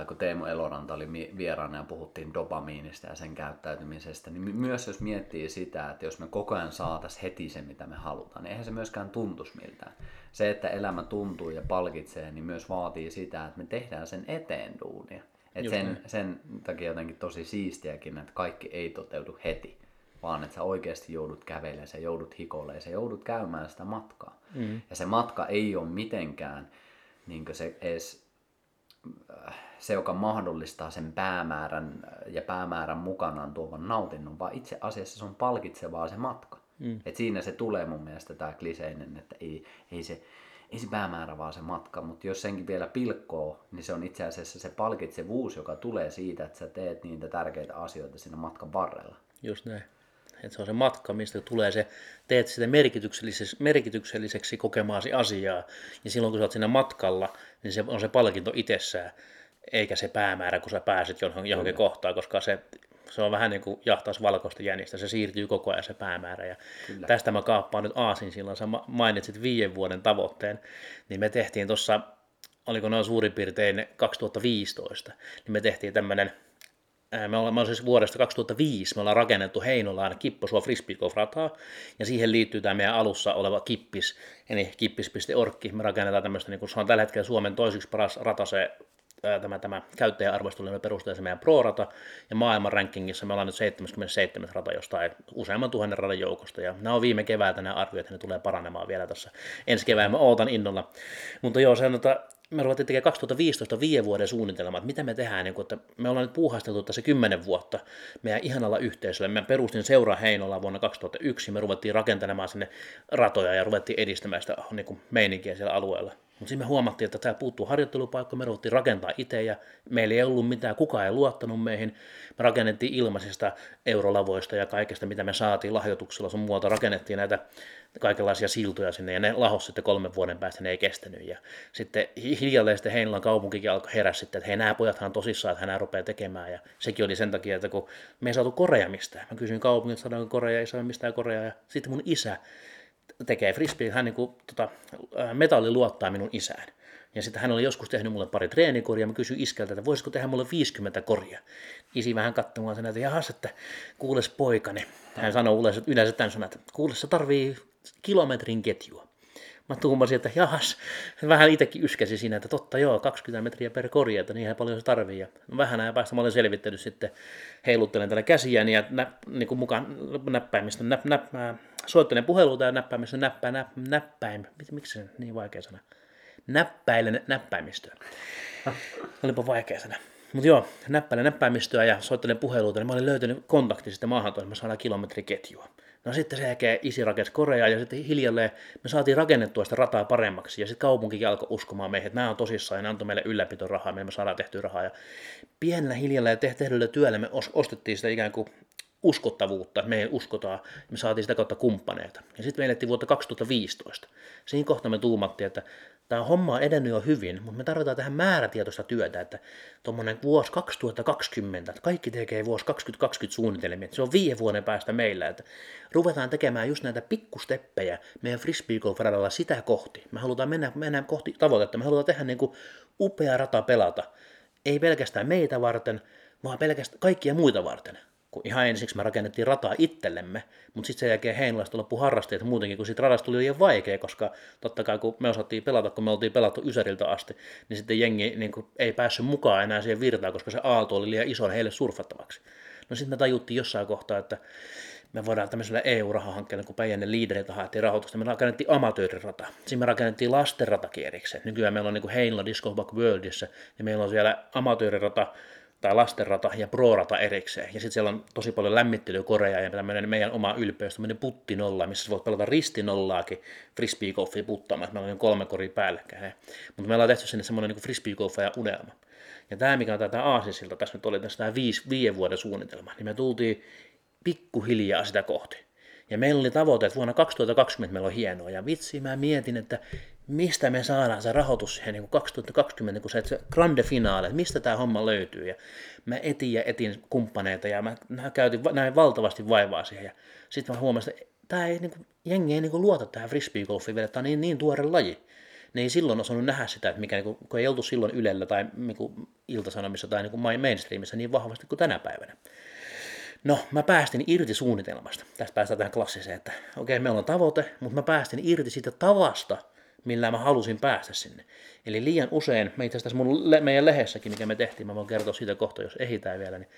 kun Teemu Eloranta oli vieraana ja puhuttiin dopamiinista ja sen käyttäytymisestä, niin myös jos miettii sitä, että jos me koko ajan saataisiin heti se, mitä me halutaan, niin eihän se myöskään tuntuisi miltään. Se, että elämä tuntuu ja palkitsee, niin myös vaatii sitä, että me tehdään sen eteen duunia. Et sen, sen takia jotenkin tosi siistiäkin, että kaikki ei toteudu heti, vaan että sä oikeasti joudut kävelemään, sä joudut hikolemaan, sä joudut käymään sitä matkaa. Mm. Ja se matka ei ole mitenkään niin se edes äh, se, joka mahdollistaa sen päämäärän ja päämäärän mukanaan tuovan nautinnon, vaan itse asiassa se on palkitsevaa se matka. Mm. Et siinä se tulee mun mielestä tämä kliseinen, että ei, ei se ei se päämäärä vaan se matka, mutta jos senkin vielä pilkkoo, niin se on itse asiassa se palkitsevuus, joka tulee siitä, että sä teet niitä tärkeitä asioita siinä matkan varrella. Just näin. Että se on se matka, mistä tulee se, teet sitä merkitykselliseksi, merkitykselliseksi kokemaasi asiaa. Ja silloin kun sä oot siinä matkalla, niin se on se palkinto itsessään, eikä se päämäärä, kun sä pääset johonkin, johonkin kohtaan, koska se se on vähän niin kuin jahtaisi valkoista jänistä, se siirtyy koko ajan se päämäärä. Ja Kyllä. tästä mä kaappaan nyt Aasin silloin, sä mainitsit viiden vuoden tavoitteen, niin me tehtiin tuossa, oliko noin suurin piirtein 2015, niin me tehtiin tämmöinen me ollaan siis vuodesta 2005, me ollaan rakennettu Heinolaan Kipposua frisbeegolf-rataa, ja siihen liittyy tämä meidän alussa oleva Kippis, eli kippis.org. Me rakennetaan tämmöistä, niin kuin se on tällä hetkellä Suomen toiseksi paras rata, se tämä, tämä käyttäjäarvostelujen perusteella meidän Pro-rata, ja maailman rankingissa me ollaan nyt 77 rata jostain useamman tuhannen radan joukosta, ja nämä on viime keväältä nämä arviot, että ne tulee paranemaan vielä tässä ensi kevään, mä ootan innolla. Mutta joo, se on, että me ruvettiin tekemään 2015 viiden vuoden suunnitelma, että mitä me tehdään, niin kun, että me ollaan nyt puuhasteltu tässä kymmenen vuotta meidän ihanalla yhteisöllä. Mä perustin Seura Heinola vuonna 2001, me ruvettiin rakentelemaan sinne ratoja ja ruvettiin edistämään sitä niin meininkiä siellä alueella. Mutta sitten me huomattiin, että täällä puuttuu harjoittelupaikka, me ruvettiin rakentaa itse ja meillä ei ollut mitään, kukaan ei luottanut meihin. Me rakennettiin ilmaisista eurolavoista ja kaikesta, mitä me saatiin lahjoituksella sun muuta, rakennettiin näitä kaikenlaisia siltoja sinne ja ne lahos sitten kolmen vuoden päästä ne ei kestänyt. Ja sitten hiljalleen sitten Heinolan kaupunkikin alkoi herätä sitten, että hei nämä pojathan tosissaan, että hän rupeaa tekemään. Ja sekin oli sen takia, että kun me ei saatu Korea mistään. Mä kysyin kaupungilta, saadaanko Korea, ei saa mistään Korea. Ja sitten mun isä tekee frisbee, hän niin kuin, tota, metalli luottaa minun isään. Ja sitten hän oli joskus tehnyt mulle pari treenikoria, mä kysyin iskältä, että voisiko tehdä mulle 50 koria. Isi vähän katsomaan sen, että jahas, että kuules poikani. Hän sanoi yleensä, tämän sanan, että kuules, se tarvii kilometrin ketjua. Mä tuumasin, että jahas, vähän itsekin yskäsi siinä, että totta joo, 20 metriä per korja, että niin paljon se tarvii. Ja vähän ajan päästä mä olen selvittänyt sitten, heiluttelen tällä käsiäni ja nä, niin kuin mukaan näppäimistä, näp, näp, soittelen puheluita ja näppäimistä, näppää, näp, näppäim, miksi se niin vaikea sana? Näppäilen näppäimistöä. Olipa vaikea sana. Mutta joo, näppäilen näppäimistöä ja soittelen puheluita, niin mä olin löytänyt kontakti sitten maahan, että saadaan kilometriketjua. No sitten sen jälkeen isi rakensi Koreaa ja sitten hiljalleen me saatiin rakennettua sitä rataa paremmaksi ja sitten kaupunki alkoi uskomaan meihin, että nämä on tosissaan ja ne antoi meille ylläpitorahaa, me saadaan tehtyä rahaa ja pienellä hiljalleen ja tehdyllä työllä me ostettiin sitä ikään kuin uskottavuutta, että me uskotaan, me saatiin sitä kautta kumppaneita. Ja sitten me elettiin vuotta 2015. Siinä kohtaa me tuumattiin, että tämä homma on edennyt jo hyvin, mutta me tarvitaan tähän määrätietoista työtä, että tuommoinen vuosi 2020, että kaikki tekee vuosi 2020 suunnitelmia, se on viiden vuoden päästä meillä, että ruvetaan tekemään just näitä pikkusteppejä meidän frisbee sitä kohti. Me halutaan mennä, mennä kohti tavoitetta, me halutaan tehdä niin kuin upea rata pelata, ei pelkästään meitä varten, vaan pelkästään kaikkia muita varten kun ihan ensiksi me rakennettiin rataa itsellemme, mutta sitten sen jälkeen Heinolasta loppu harrasteet muutenkin, kun siitä radasta tuli liian vaikea, koska totta kai kun me osattiin pelata, kun me oltiin pelattu Ysäriltä asti, niin sitten jengi niin kuin, ei päässyt mukaan enää siihen virtaan, koska se aalto oli liian iso heille surfattavaksi. No sitten me tajuttiin jossain kohtaa, että me voidaan tämmöisellä EU-rahahankkeella, kun Päijänne liideriltä haettiin rahoitusta, me rakennettiin amatöörirata. Siinä me rakennettiin lastenratakin erikseen. Nykyään meillä on niin Heinola Disco Buck Worldissa, ja meillä on siellä amatöörirata, tai lastenrata ja pro-rata erikseen. Ja sitten siellä on tosi paljon lämmittelykoreja ja tämmöinen meidän oma ylpeys, tämmöinen puttinolla, missä voit pelata ristinollaakin frisbee golfia puttaamaan, meillä on kolme koria päällekkäin. Mutta meillä on tehty sinne semmoinen niin frisbee ja unelma. Ja tämä, mikä on tämä aasisilta, tässä nyt oli tässä tämä viisi, viiden vuoden suunnitelma, niin me tultiin pikkuhiljaa sitä kohti. Ja meillä oli tavoite, että vuonna 2020 meillä on hienoa. Ja vitsi, mä mietin, että mistä me saadaan se rahoitus siihen niin 2020, kun se, se grande finale, että mistä tämä homma löytyy. Ja mä etin ja etin kumppaneita ja mä, käytin näin valtavasti vaivaa siihen. Sitten mä huomasin, että tämä ei, niin kuin, jengi ei niin kuin, luota tähän frisbee-golfiin vielä, tämä on niin, niin tuore laji. Ne ei silloin osannut nähdä sitä, että mikä, niin kuin, kun ei oltu silloin Ylellä tai niin kuin, Iltasanomissa tai niin kuin mainstreamissa niin vahvasti kuin tänä päivänä. No, mä päästin irti suunnitelmasta. Tästä päästään tähän klassiseen, että okei, okay, meillä on tavoite, mutta mä päästin irti siitä tavasta, millä mä halusin päästä sinne. Eli liian usein, me itse asiassa mun, meidän lehdessäkin, mikä me tehtiin, mä voin kertoa siitä kohta, jos ehitään vielä, niin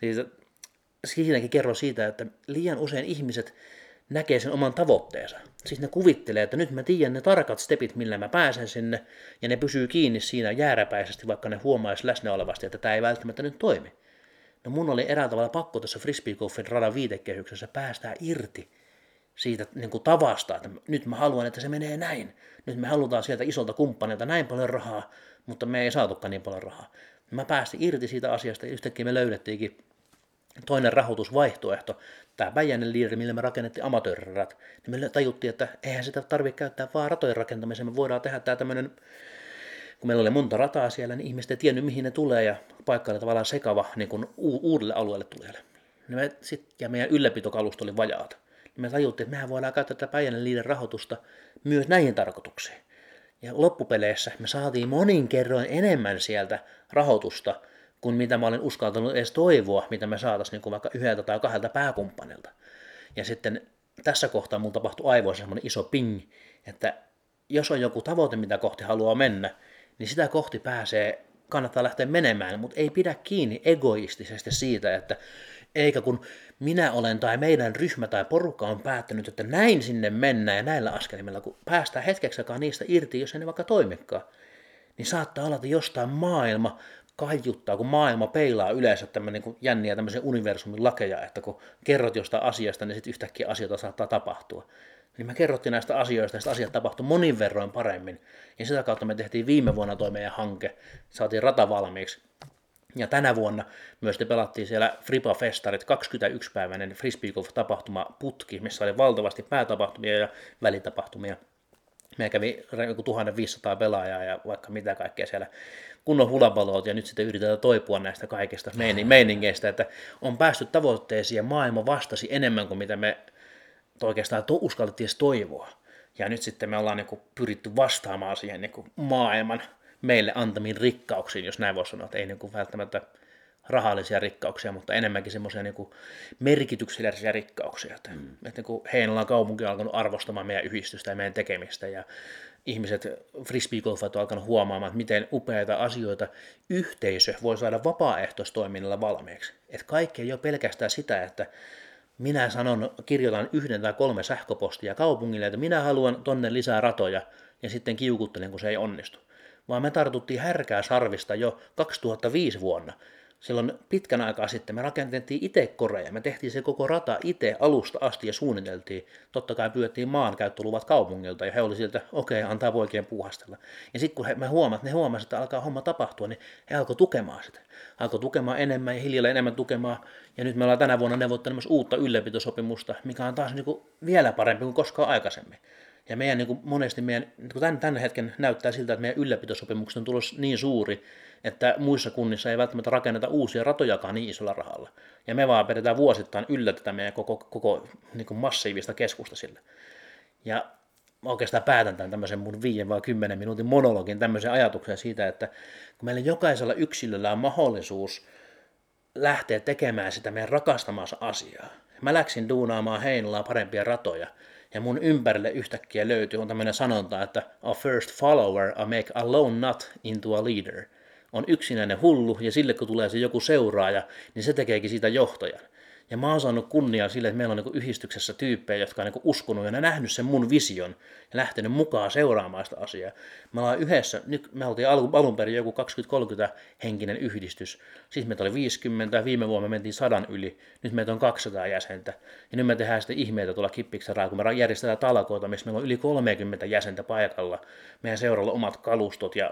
siis, siinäkin kerron siitä, että liian usein ihmiset näkee sen oman tavoitteensa. Siis ne kuvittelee, että nyt mä tiedän ne tarkat stepit, millä mä pääsen sinne, ja ne pysyy kiinni siinä jääräpäisesti, vaikka ne huomaisi läsnä olevasti, että tämä ei välttämättä nyt toimi. No mun oli eräällä tavalla pakko tässä frisbee radan viitekehyksessä päästää irti siitä niin kuin tavasta, että nyt mä haluan, että se menee näin. Nyt me halutaan sieltä isolta kumppanilta näin paljon rahaa, mutta me ei saatukaan niin paljon rahaa. Mä päästin irti siitä asiasta ja yhtäkkiä me löydettiinkin toinen rahoitusvaihtoehto, tämä Päijänen liideri, millä me rakennettiin amatöörirat, niin me tajuttiin, että eihän sitä tarvitse käyttää vaan ratojen rakentamiseen, me voidaan tehdä tämä tämmöinen, kun meillä oli monta rataa siellä, niin ihmiset ei tiennyt mihin ne tulee ja paikka oli tavallaan sekava niin kuin uudelle alueelle tulee. Niin me sit, ja meidän ylläpitokalusto oli vajaata me tajuttiin, että mehän voidaan käyttää tätä Päijänne liiden rahoitusta myös näihin tarkoituksiin. Ja loppupeleissä me saatiin monin kerroin enemmän sieltä rahoitusta kuin mitä mä olin uskaltanut edes toivoa, mitä me saataisiin niin vaikka yhdeltä tai kahdelta pääkumppanilta. Ja sitten tässä kohtaa mun tapahtui aivoissa semmoinen iso ping, että jos on joku tavoite, mitä kohti haluaa mennä, niin sitä kohti pääsee, kannattaa lähteä menemään, mutta ei pidä kiinni egoistisesti siitä, että eikä kun minä olen tai meidän ryhmä tai porukka on päättänyt, että näin sinne mennään ja näillä askelmilla, kun päästään hetkeksikaan niistä irti, jos ei ne vaikka toimikaan, niin saattaa olla, että jostain maailma kaiuttaa, kun maailma peilaa yleensä tämmöinen niin jänniä tämmöisen universumin lakeja, että kun kerrot jostain asiasta, niin sitten yhtäkkiä asioita saattaa tapahtua. Niin me kerrottiin näistä asioista, että asiat tapahtui monin verroin paremmin. Ja sitä kautta me tehtiin viime vuonna meidän hanke, saatiin rata valmiiksi. Ja tänä vuonna myös te pelattiin siellä Fripa Festarit 21-päiväinen frisbee golf tapahtuma putki, missä oli valtavasti päätapahtumia ja välitapahtumia. Meillä kävi joku 1500 pelaajaa ja vaikka mitä kaikkea siellä kunnon hulapalot ja nyt sitten yritetään toipua näistä kaikista meiningeistä, että on päästy tavoitteisiin ja maailma vastasi enemmän kuin mitä me oikeastaan to, uskallettiin edes toivoa. Ja nyt sitten me ollaan niin pyritty vastaamaan siihen niin maailman meille antamiin rikkauksiin, jos näin voisi sanoa, että ei niin kuin välttämättä rahallisia rikkauksia, mutta enemmänkin semmoisia niin merkityksellisiä rikkauksia. Että, mm. että niin Heinolan kaupunki on alkanut arvostamaan meidän yhdistystä ja meidän tekemistä ja ihmiset, frisbeegolfat on alkanut huomaamaan, että miten upeita asioita yhteisö voi saada vapaaehtoistoiminnalla valmiiksi. Että kaikki ei ole pelkästään sitä, että minä sanon, kirjoitan yhden tai kolme sähköpostia kaupungille, että minä haluan tonne lisää ratoja, ja sitten kiukuttelen, kun se ei onnistu. Vaan me tartuttiin härkää sarvista jo 2005 vuonna, silloin pitkän aikaa sitten me rakennettiin itse koreja. Me tehtiin se koko rata itse alusta asti ja suunniteltiin. Totta kai pyydettiin maankäyttöluvat kaupungilta ja he olivat sieltä, okei, okay, antaa poikien puhastella. Ja sitten kun he, me huomat, ne huomasivat, että alkaa homma tapahtua, niin he alkoi tukemaan sitä. Alkoi tukemaan enemmän ja hiljalleen enemmän tukemaan. Ja nyt me ollaan tänä vuonna neuvottelemassa uutta ylläpitosopimusta, mikä on taas niin kuin vielä parempi kuin koskaan aikaisemmin. Ja meidän niin kuin monesti meidän, niin kuin tämän, tämän hetken näyttää siltä, että meidän ylläpitosopimukset on tulossa niin suuri, että muissa kunnissa ei välttämättä rakenneta uusia ratojakaan niin isolla rahalla. Ja me vaan pidetään vuosittain yllätetä meidän koko, koko niin kuin massiivista keskusta sillä. Ja oikeastaan päätän tämän tämmöisen mun 5 vai 10 minuutin monologin tämmöisen ajatuksen siitä, että kun meillä jokaisella yksilöllä on mahdollisuus lähteä tekemään sitä meidän rakastamassa asiaa. Mä läksin duunaamaan Heinolaa parempia ratoja, ja mun ympärille yhtäkkiä löytyy on tämmöinen sanonta, että a first follower a make a lone nut into a leader – on yksinäinen hullu ja sille kun tulee se joku seuraaja, niin se tekeekin siitä johtajan. Ja mä oon saanut kunniaa sille, että meillä on niin yhdistyksessä tyyppejä, jotka on niin uskonut ja nähnyt sen mun vision ja lähtenyt mukaan seuraamaan sitä asiaa. Me ollaan yhdessä, nyt me oltiin alun, alun perin joku 20-30 henkinen yhdistys. Siis meitä oli 50, viime vuonna me mentiin sadan yli, nyt meitä on 200 jäsentä. Ja nyt me tehdään sitten ihmeitä tuolla Kippikseraa, kun me järjestetään talkoita, missä meillä on yli 30 jäsentä paikalla. Meidän seuralla omat kalustot ja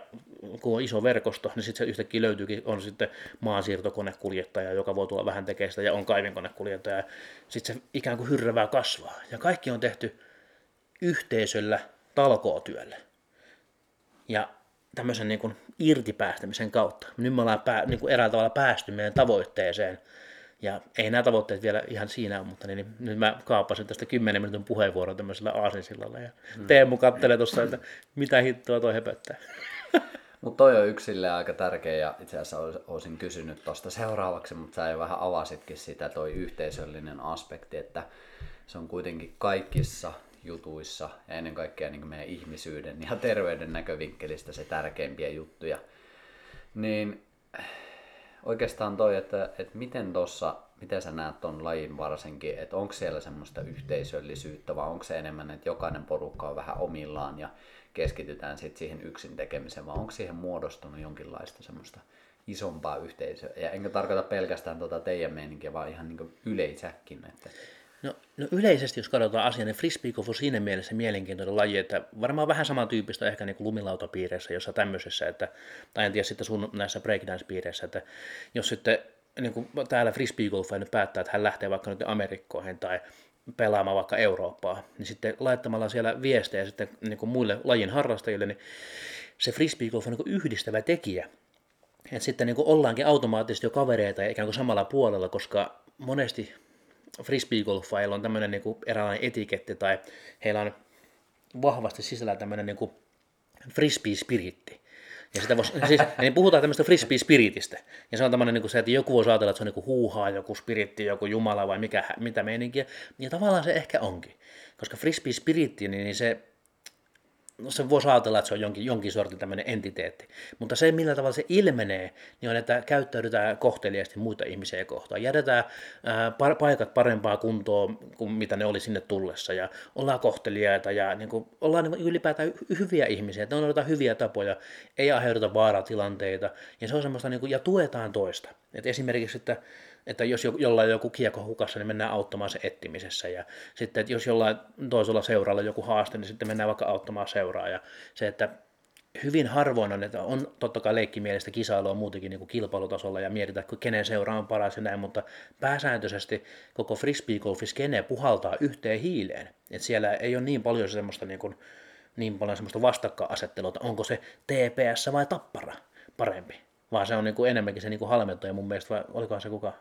kun on iso verkosto, niin sitten se yhtäkkiä löytyykin, on sitten maansiirtokonekuljettaja, joka voi tulla vähän tekemään sitä ja on kaivinkonekuljettaja. Sitten se ikään kuin hyrrävää kasvaa. Ja kaikki on tehty yhteisöllä talkootyöllä. Ja tämmöisen niin kuin irtipäästämisen kautta. Nyt me ollaan pää, niin kuin eräällä tavalla päästy meidän tavoitteeseen. Ja ei nämä tavoitteet vielä ihan siinä ole, mutta niin, niin nyt mä kaapasin tästä 10 minuutin puheenvuoron tämmöisellä aasinsillalla. Ja hmm. Teemu kattelee tuossa, että mitä hittoa toi höpöttää. Mutta toi on yksille aika tärkeä ja itse asiassa olisin kysynyt tuosta seuraavaksi, mutta sä jo vähän avasitkin sitä toi yhteisöllinen aspekti, että se on kuitenkin kaikissa jutuissa ja ennen kaikkea niin meidän ihmisyyden ja terveyden näkövinkkelistä se tärkeimpiä juttuja. Niin oikeastaan toi, että, että miten tuossa, miten sä näet ton lajin varsinkin, että onko siellä semmoista yhteisöllisyyttä vai onko se enemmän, että jokainen porukka on vähän omillaan ja keskitytään sitten siihen yksin tekemiseen, vai onko siihen muodostunut jonkinlaista semmoista isompaa yhteisöä? Ja enkä tarkoita pelkästään tuota teidän meininkiä, vaan ihan niin yleisäkin. Että... No, no, yleisesti, jos katsotaan asiaa, niin frisbeegolf on siinä mielessä mielenkiintoinen laji, että varmaan vähän samantyyppistä ehkä niin kuin lumilautapiireissä, jossa tämmöisessä, että, tai en tiedä sitten sun näissä breakdance-piireissä, että jos sitten niin kuin täällä frisbeegolfa nyt päättää, että hän lähtee vaikka nyt Amerikkoihin tai pelaamaan vaikka Eurooppaa, niin sitten laittamalla siellä viestejä sitten niin kuin muille lajin harrastajille, niin se frisbeegolf on niin kuin yhdistävä tekijä. Että sitten niin kuin ollaankin automaattisesti jo kavereita ikään kuin samalla puolella, koska monesti frisbeegolfailla on tämmöinen niin eräänlainen etiketti tai heillä on vahvasti sisällä tämmöinen niin frisbee-spiritti. Ja sitä vois, siis, niin puhutaan tämmöistä frisbee-spiritistä. Ja se on tämmöinen niin se, että joku voi ajatella, että se on niin huuhaa, joku spiritti, joku jumala vai mikä, mitä meininkiä. Ja tavallaan se ehkä onkin. Koska frisbee-spiritti, niin se no se voisi ajatella, että se on jonkin, jonkin sortin tämmöinen entiteetti. Mutta se, millä tavalla se ilmenee, niin on, että käyttäydytään kohteliaasti muita ihmisiä kohtaan. Jätetään ää, paikat parempaa kuntoon kuin mitä ne oli sinne tullessa ja ollaan kohteliaita ja niin kuin, ollaan niin ylipäätään hyviä ihmisiä, että on hyviä tapoja, ei aiheuteta vaaratilanteita ja se on semmoista, niin kuin, ja tuetaan toista. Et esimerkiksi, että että jos jollain joku kiekko hukassa, niin mennään auttamaan se etsimisessä. Ja sitten, että jos jollain toisella seuralla joku haaste, niin sitten mennään vaikka auttamaan seuraa. Ja se, että hyvin harvoin on, että on totta kai leikkimielestä kisailua muutenkin niin kuin kilpailutasolla ja mietitään, kenen seura on paras ja näin, mutta pääsääntöisesti koko frisbeegolfiskene puhaltaa yhteen hiileen. Että siellä ei ole niin paljon semmoista, niin, kuin, niin paljon semmoista vastakkainasettelua, että onko se TPS vai tappara parempi, vaan se on niin kuin enemmänkin se niin kuin halmentoja mun mielestä, vai olikohan se kuka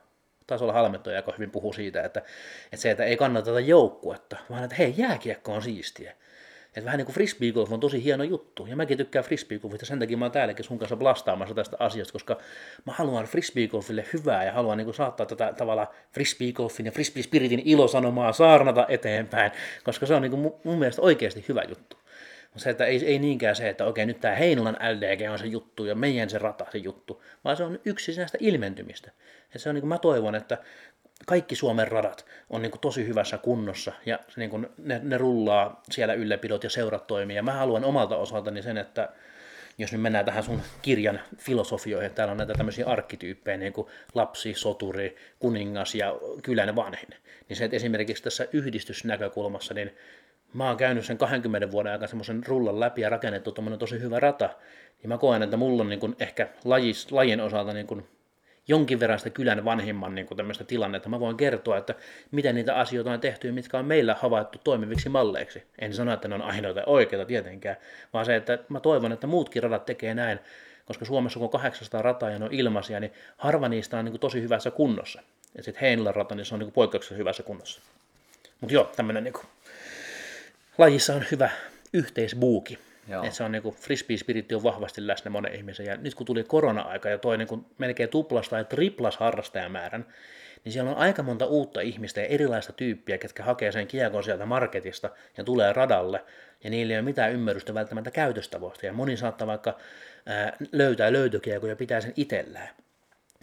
taisi olla Halmetto, joka hyvin puhuu siitä, että, että se, että ei kannateta joukkuetta, vaan että hei, jääkiekko on siistiä. Että vähän niin kuin frisbeegolf on tosi hieno juttu. Ja mäkin tykkään frisbeegolfista, sen takia mä oon täälläkin sun kanssa blastaamassa tästä asiasta, koska mä haluan frisbeegolfille hyvää ja haluan niin kuin saattaa tätä tavalla frisbeegolfin ja frisbee-spiritin ilosanomaa saarnata eteenpäin, koska se on niin kuin mun mielestä oikeasti hyvä juttu. Se, että ei, ei niinkään se, että okei, nyt tämä Heinolan LDG on se juttu ja meidän se rata se juttu, vaan se on yksi näistä ilmentymistä. Ja se on niin kuin mä toivon, että kaikki Suomen radat on niin kuin tosi hyvässä kunnossa ja niin kuin ne, ne rullaa siellä ylläpidot ja seurat toimii. Ja mä haluan omalta osaltani sen, että jos nyt mennään tähän sun kirjan filosofioihin, täällä on näitä tämmöisiä arkkityyppejä, niin kuin lapsi, soturi, kuningas ja kylän vanhin. Niin se, että esimerkiksi tässä yhdistysnäkökulmassa, niin mä oon käynyt sen 20 vuoden aikana semmoisen rullan läpi ja rakennettu tuommoinen tosi hyvä rata, niin mä koen, että mulla on niin kuin ehkä lajis, lajin osalta niin kuin jonkin verran sitä kylän vanhimman niin kuin tämmöistä tilannetta. Mä voin kertoa, että miten niitä asioita on tehty ja mitkä on meillä havaittu toimiviksi malleiksi. En sano, että ne on ainoita oikeita tietenkään, vaan se, että mä toivon, että muutkin radat tekee näin, koska Suomessa kun on 800 rataa ja ne on ilmaisia, niin harva niistä on niin kuin tosi hyvässä kunnossa. Ja sitten Heinolan rata, niin se on niin kuin poikkeuksellisen hyvässä kunnossa. Mutta joo, tämmöinen niin kuin, lajissa on hyvä yhteisbuuki. Joo. Et se on niin kuin, frisbee-spiritti on vahvasti läsnä monen ihmisen. Ja nyt kun tuli korona-aika ja toi niin kuin, melkein tuplas tai triplas harrastajamäärän, niin siellä on aika monta uutta ihmistä ja erilaista tyyppiä, ketkä hakee sen kiekon sieltä marketista ja tulee radalle, ja niillä ei ole mitään ymmärrystä välttämättä käytöstavoista, ja moni saattaa vaikka ää, löytää löytökiekon ja pitää sen itsellään.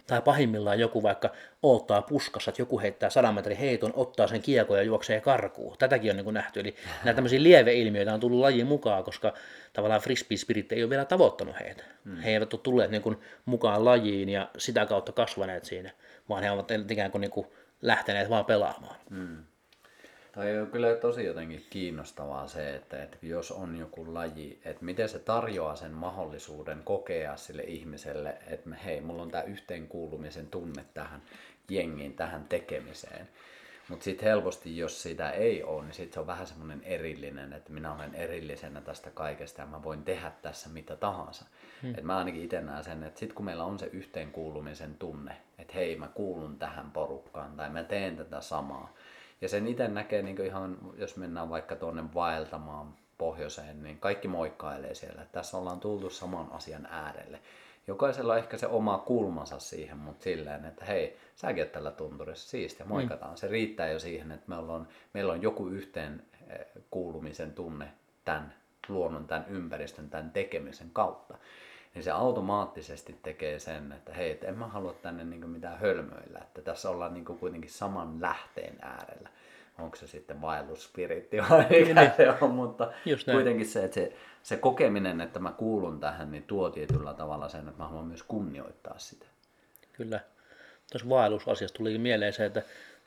Tai pahimmillaan joku vaikka ottaa puskassa, että joku heittää sadan metrin heiton, ottaa sen kiekon ja juoksee karkuun. Tätäkin on niin kuin nähty. Eli näitä tämmöisiä lieveilmiöitä on tullut lajiin mukaan, koska tavallaan frisbee spirit ei ole vielä tavoittanut heitä. Hmm. He eivät ole tulleet niin kuin mukaan lajiin ja sitä kautta kasvaneet siinä, vaan he ovat ikään kuin, niin kuin lähteneet vaan pelaamaan. Hmm. Tai on kyllä tosi jotenkin kiinnostavaa se, että, että jos on joku laji, että miten se tarjoaa sen mahdollisuuden kokea sille ihmiselle, että hei, mulla on tämä yhteenkuulumisen tunne tähän jengiin, tähän tekemiseen. Mutta sitten helposti, jos sitä ei ole, niin sitten se on vähän semmoinen erillinen, että minä olen erillisenä tästä kaikesta ja mä voin tehdä tässä mitä tahansa. Hmm. Et mä ainakin itse näen sen, että sitten kun meillä on se yhteenkuulumisen tunne, että hei mä kuulun tähän porukkaan tai mä teen tätä samaa, ja sen itse näkee niin ihan, jos mennään vaikka tuonne vaeltamaan pohjoiseen, niin kaikki moikkailee siellä. Tässä ollaan tultu saman asian äärelle. Jokaisella on ehkä se oma kulmansa siihen, mutta silleen, että hei, säkin oot tällä tunturissa, siistiä, moikataan. Mm. Se riittää jo siihen, että meillä on, meillä on joku yhteen eh, kuulumisen tunne tämän luonnon, tämän ympäristön, tämän tekemisen kautta niin se automaattisesti tekee sen, että hei, et en mä halua tänne niin mitään hölmöillä, että tässä ollaan niin kuitenkin saman lähteen äärellä. Onko se sitten vaelluspiritti vai mikä niin. se on, mutta kuitenkin se, että se, se kokeminen, että mä kuulun tähän, niin tuo tietyllä tavalla sen, että mä haluan myös kunnioittaa sitä. Kyllä. Tuossa vaellusasiasta tuli mieleen se, että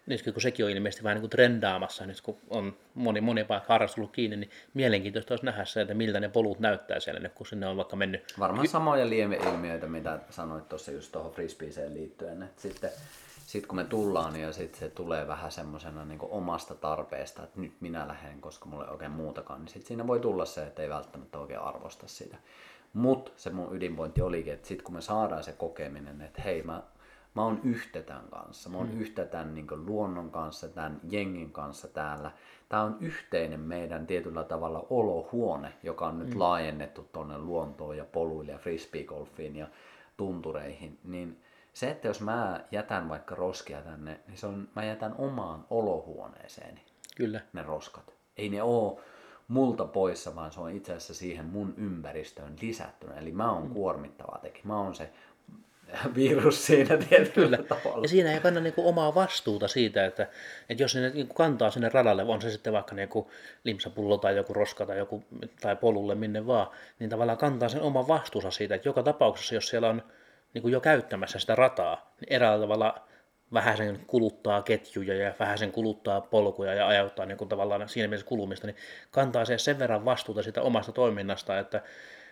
nyt kun sekin on ilmeisesti vähän niin kuin trendaamassa, nyt kun on moni, moni paikka harrastus ollut kiinni, niin mielenkiintoista olisi nähdä se, että miltä ne polut näyttää siellä nyt, kun sinne on vaikka mennyt. Varmaan samoja lieveilmiöitä, mitä sanoit tuossa just tuohon frisbeeseen liittyen, että sitten sitten kun me tullaan ja sitten se tulee vähän semmoisena niin omasta tarpeesta, että nyt minä lähden, koska mulla ei oikein muutakaan, niin sitten siinä voi tulla se, että ei välttämättä oikein arvosta sitä. Mutta se mun ydinpointti olikin, että sitten kun me saadaan se kokeminen, että hei mä mä oon yhtä tämän kanssa. Mä oon mm. yhtä tämän niin luonnon kanssa, tämän jengin kanssa täällä. Tämä on yhteinen meidän tietyllä tavalla olohuone, joka on nyt mm. laajennettu tuonne luontoon ja poluille ja frisbeegolfiin ja tuntureihin. Niin se, että jos mä jätän vaikka roskia tänne, niin se on, mä jätän omaan olohuoneeseeni Kyllä. ne roskat. Ei ne oo multa poissa, vaan se on itse asiassa siihen mun ympäristöön lisättynä. Eli mä oon mm. kuormittava teki. Mä oon se virus siinä tietyllä tavalla. Ja siinä ei kanna niin kuin omaa vastuuta siitä, että, että jos ne niin kuin kantaa sinne radalle, on se sitten vaikka niin kuin limsapullo tai joku roska tai, joku, tai polulle minne vaan, niin tavallaan kantaa sen oman vastuunsa siitä, että joka tapauksessa, jos siellä on niin kuin jo käyttämässä sitä rataa, niin eräällä tavalla vähän sen kuluttaa ketjuja ja vähän sen kuluttaa polkuja ja ajauttaa niin kuin tavallaan siinä mielessä kulumista, niin kantaa se sen verran vastuuta siitä omasta toiminnasta, että